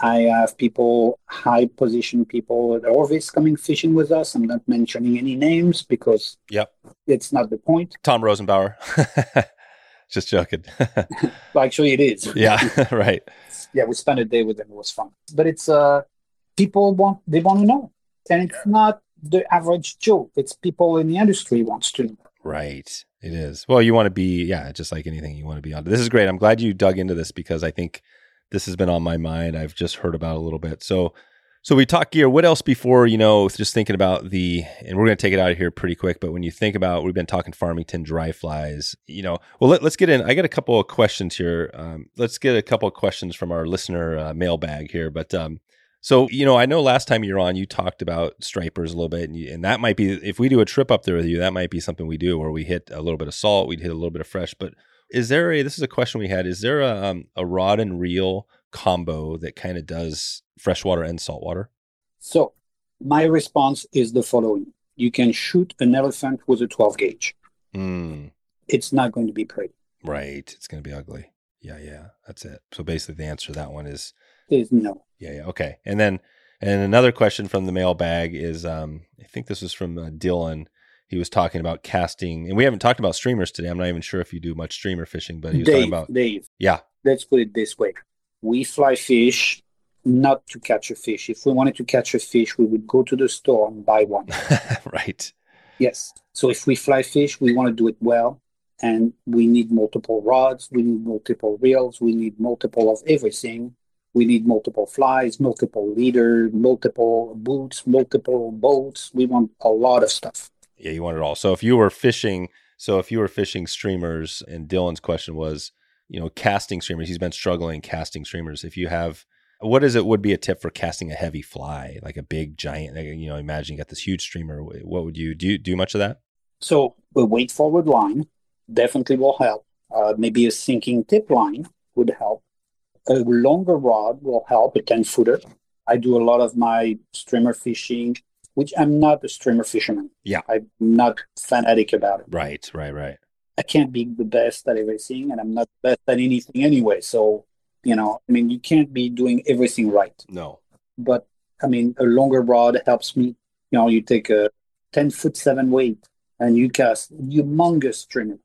I have people, high position people at Orvis coming fishing with us. I'm not mentioning any names because Yep. it's not the point. Tom Rosenbauer. just joking. But actually, it is. yeah, right. yeah, we spent a day with them. It was fun. But it's uh, people want they want to know, and it's not the average Joe. It's people in the industry wants to know. Right. It is. Well, you want to be, yeah, just like anything, you want to be on. This is great. I'm glad you dug into this because I think this has been on my mind. I've just heard about it a little bit. So, so we talk gear. What else before, you know, just thinking about the, and we're going to take it out of here pretty quick, but when you think about, we've been talking Farmington dry flies, you know, well, let, us get in. I got a couple of questions here. Um, let's get a couple of questions from our listener uh, mailbag here. But, um, so, you know, I know last time you were on, you talked about stripers a little bit, and, you, and that might be, if we do a trip up there with you, that might be something we do where we hit a little bit of salt, we'd hit a little bit of fresh. But is there a, this is a question we had, is there a, um, a rod and reel combo that kind of does freshwater and saltwater? So my response is the following: You can shoot an elephant with a 12 gauge. Mm, It's not going to be pretty. right. It's going to be ugly. Yeah, yeah. That's it. So basically, the answer to that one is There's no. Yeah, yeah. Okay. And then and another question from the mailbag is um I think this was from uh, Dylan. He was talking about casting and we haven't talked about streamers today. I'm not even sure if you do much streamer fishing, but he was Dave, talking about Dave. Yeah. Let's put it this way: We fly fish not to catch a fish. If we wanted to catch a fish, we would go to the store and buy one. right. Yes. So if we fly fish, we want to do it well. And we need multiple rods, we need multiple reels, we need multiple of everything. We need multiple flies, multiple leader, multiple boots, multiple boats. We want a lot of stuff. Yeah, you want it all. So if you were fishing, so if you were fishing streamers, and Dylan's question was, you know, casting streamers. He's been struggling casting streamers. If you have, what is it? Would be a tip for casting a heavy fly, like a big giant? Like, you know, imagine you got this huge streamer. What would you do? You do much of that? So a weight forward line definitely will help. Uh, maybe a sinking tip line would help. A longer rod will help, a 10 footer. I do a lot of my streamer fishing, which I'm not a streamer fisherman. Yeah. I'm not fanatic about it. Right, right, right. I can't be the best at everything, and I'm not best at anything anyway. So, you know, I mean, you can't be doing everything right. No. But I mean, a longer rod helps me. You know, you take a 10 foot seven weight and you cast humongous streamer,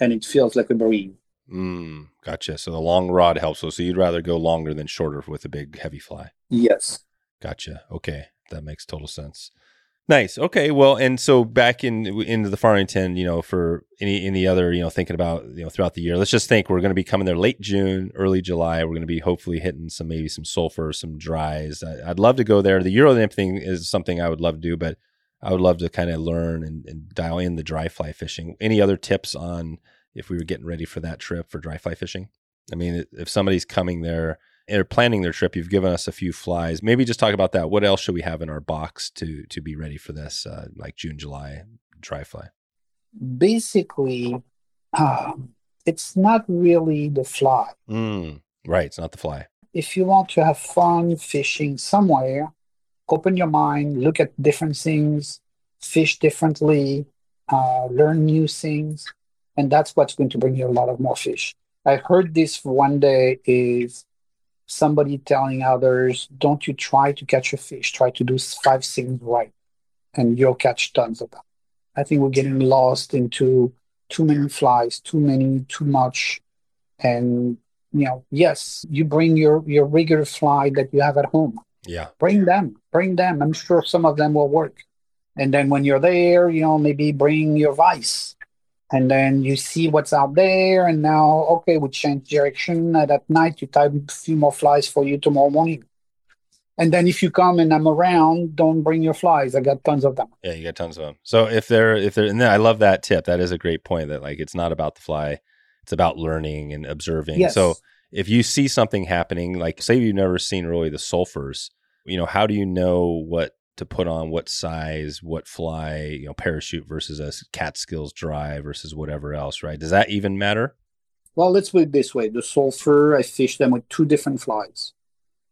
and it feels like a breeze. Mm, gotcha. So the long rod helps. So, so you'd rather go longer than shorter with a big heavy fly. Yes. Gotcha. Okay, that makes total sense. Nice. Okay. Well, and so back in into the Farmington, you know, for any any other, you know, thinking about you know throughout the year. Let's just think we're going to be coming there late June, early July. We're going to be hopefully hitting some maybe some sulfur, some dries. I, I'd love to go there. The Euro nymph thing is something I would love to do, but I would love to kind of learn and, and dial in the dry fly fishing. Any other tips on if we were getting ready for that trip for dry fly fishing? I mean, if somebody's coming there are planning their trip, you've given us a few flies. Maybe just talk about that. What else should we have in our box to to be ready for this, uh, like June, July dry fly? Basically, um, it's not really the fly. Mm, right, it's not the fly. If you want to have fun fishing somewhere, open your mind, look at different things, fish differently, uh, learn new things, and that's what's going to bring you a lot of more fish. I heard this one day is somebody telling others, don't you try to catch a fish, try to do five things right, and you'll catch tons of them. I think we're getting lost into too many flies, too many, too much. And, you know, yes, you bring your, your regular fly that you have at home. Yeah. Bring them, bring them. I'm sure some of them will work. And then when you're there, you know, maybe bring your vise and then you see what's out there and now okay we change direction and at night you type a few more flies for you tomorrow morning and then if you come and i'm around don't bring your flies i got tons of them Yeah, you got tons of them. So if they're if they're and then I love that tip. That is a great point. That like it's not about the fly, it's about learning and observing. yes So if you see something happening, like say you've never seen really the sulfurs, you know, how do you know what to put on, what size, what fly, you know, parachute versus a Catskills dry versus whatever else, right? Does that even matter? well let's put it this way the sulfur i fish them with two different flies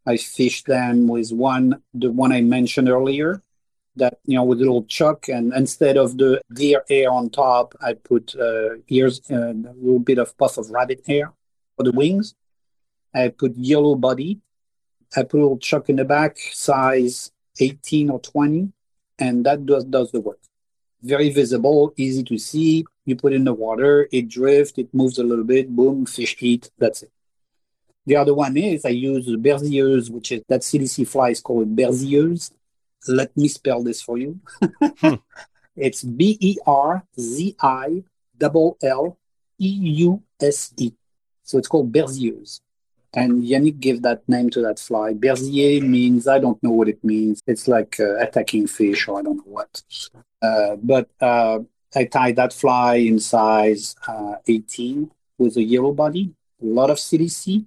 i fish them with one the one i mentioned earlier that you know with a little shuck and instead of the deer hair on top i put uh, ears uh, a little bit of puff of rabbit hair for the wings i put yellow body i put a little shuck in the back size 18 or 20 and that does does the work. Very visible easy to see. You put in the water it drifts it moves a little bit boom fish eat that's it. The other one is i use the berzilleuse which is that cdc fly is called berzilleuse. Let me spell this for you. Hmm. It's b-e-r-z-i double l e-u-s-e so it's called berzieuse and Yannick gave that name to that fly. Berzier means I don't know what it means. It's like uh, attacking fish or I don't know what. Uh, but uh, I tied that fly in size uh, 18 with a yellow body, a lot of CDC,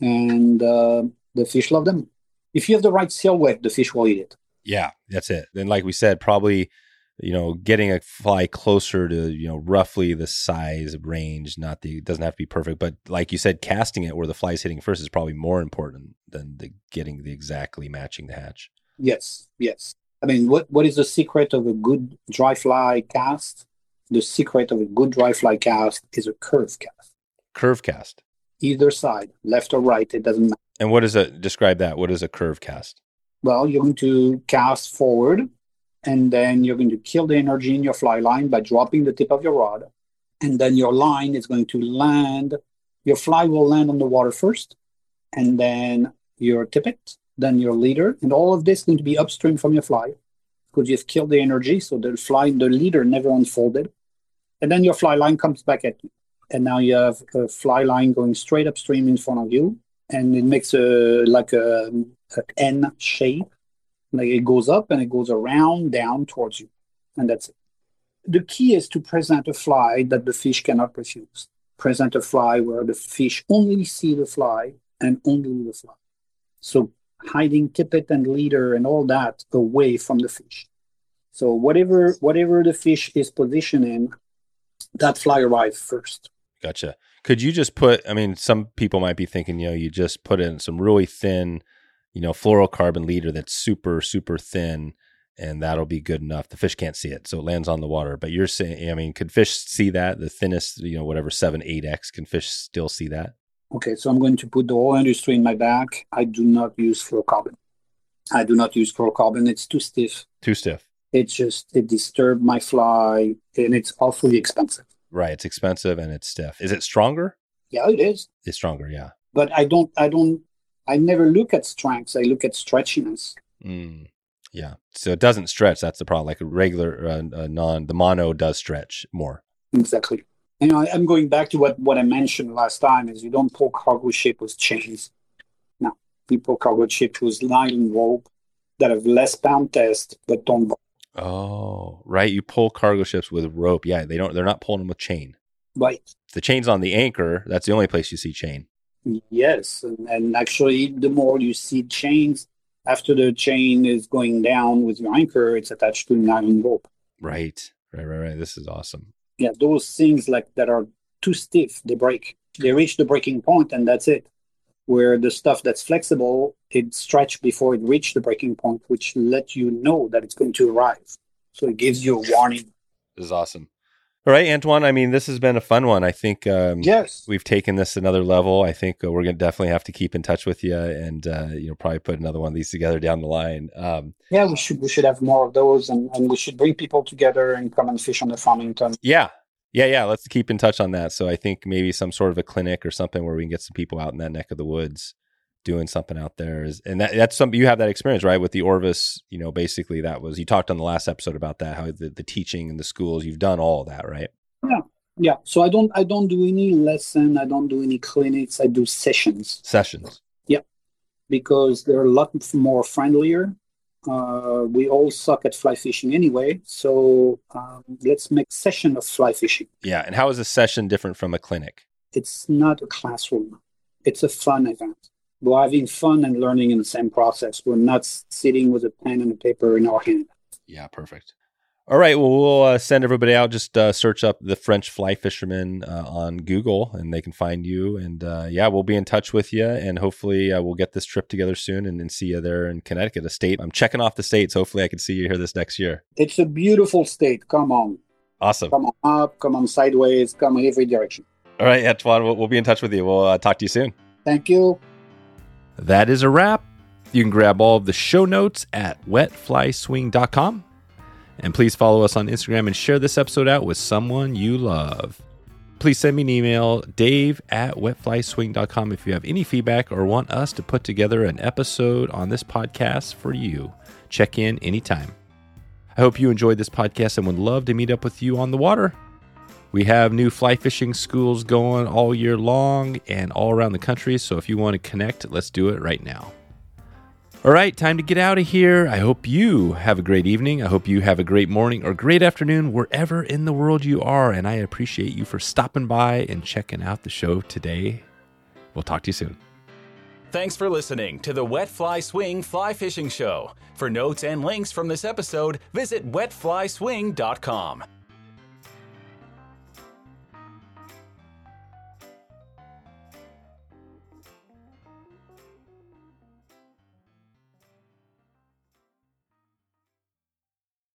and uh, the fish love them. If you have the right silhouette, the fish will eat it. Yeah, that's it. Then, like we said, probably you know getting a fly closer to you know roughly the size range. Not the it doesn't have to be perfect, but like you said, casting it where the fly's hitting first is probably more important than the getting the exactly matching the hatch. Yes, yes. I mean, what, what is the secret of a good dry fly cast? The secret of a good dry fly cast is a curve cast. Curve cast. Either side, left or right, it doesn't matter. And what is a describe that? What is a curve cast? Well, you're going to cast forward, and then you're going to kill the energy in your fly line by dropping the tip of your rod. And then your line is going to land, your fly will land on the water first, and then your tippet, then your leader, and all of this is going to be upstream from your fly because you've killed the energy, so the fly, the leader never unfolded. And then your fly line comes back at you. And now you have a fly line going straight upstream in front of you, and it makes a like a, a N shape. Like it goes up and it goes around down towards you, and that's it. The key is to present a fly that the fish cannot refuse. Present a fly where the fish only see the fly and only the fly. So hiding tippet and leader and all that away from the fish. So whatever whatever the fish is positioned in, that fly arrives first. Gotcha. Could you just put? I mean, some people might be thinking, you know, you just put in some really thin, you know, fluorocarbon leader that's super super thin, and that'll be good enough. The fish can't see it, so it lands on the water. But you're saying, I mean, could fish see that? The thinnest, you know, whatever seven eight x, can fish still see that? Okay, so I'm going to put the whole industry in my back. I do not use fluorocarbon. I do not use fluorocarbon. It's too stiff. Too stiff. It just it disturbed my fly, and it's awfully expensive. Right. It's expensive and it's stiff. Is it stronger? Yeah, it is. It's stronger. Yeah. But I don't. I don't. I never look at strengths. I look at stretchiness. Mm. Yeah. So it doesn't stretch. That's the problem. Like a regular uh, uh, non, the mono does stretch more. Exactly. You know, I'm going back to what, what I mentioned last time is you don't pull cargo ship with chains. No, you pull cargo ship with nylon rope that have less pound test but don't. Oh, right. You pull cargo ships with rope. Yeah, they don't. They're not pulling them with chain. Right. If the chain's on the anchor, that's the only place you see chain. Yes, and, and actually, the more you see chains, after the chain is going down with your anchor, it's attached to nylon rope. Right. Right. Right. Right. This is awesome. Yeah, those things like that are too stiff, they break. They reach the breaking point, and that's it. Where the stuff that's flexible, it stretch before it reach the breaking point, which let you know that it's going to arrive. So it gives you a warning. This is awesome. All right, Antoine. I mean, this has been a fun one. I think um, Yes. we've taken this another level. I think uh, we're going to definitely have to keep in touch with you, and uh, you know, probably put another one of these together down the line. Um, Yeah, we should we should have more of those, and, and we should bring people together and come and fish on the Farmington. yeah, yeah, yeah. Let's keep in touch on that. So I think maybe some sort of a clinic or something where we can get some people out in that neck of the woods doing something out there. Is and that that's something you have that experience, right? With the Orvis, you know, basically that was you talked on the last episode about that how the, the teaching and the schools you've done all of that, right? Yeah. Yeah. So I don't I don't do any lesson. I don't do any clinics. I do sessions Sessions. Yeah. Because they're a lot more friendlier. Uh, we all suck at fly fishing anyway, so um, let's make session of fly fishing. Yeah. And how is a session different from a clinic? It's not a classroom. It's a fun event. We're having fun and learning in the same process. We're not sitting with a pen and a paper in our hand. Yeah, perfect. All right, well, we'll uh, send everybody out. Just uh, search up the French fly fisherman uh, on Google, and they can find you. And uh, yeah, we'll be in touch with you, and hopefully, uh, we'll get this trip together soon and, and see you there in Connecticut, a state. I'm checking off the states. Hopefully, I can see you here this next year. It's a beautiful state. Come on. Awesome. Come on up, come on sideways, come in every direction. All right, Antoine, we'll, we'll be in touch with you. We'll uh, talk to you soon. Thank you. That is a wrap. You can grab all of the show notes at wetflyswing.com. And please follow us on Instagram and share this episode out with someone you love. Please send me an email, dave at wetflyswing.com, if you have any feedback or want us to put together an episode on this podcast for you. Check in anytime. I hope you enjoyed this podcast and would love to meet up with you on the water. We have new fly fishing schools going all year long and all around the country. So if you want to connect, let's do it right now. All right, time to get out of here. I hope you have a great evening. I hope you have a great morning or great afternoon wherever in the world you are. And I appreciate you for stopping by and checking out the show today. We'll talk to you soon. Thanks for listening to the Wet Fly Swing Fly Fishing Show. For notes and links from this episode, visit wetflyswing.com.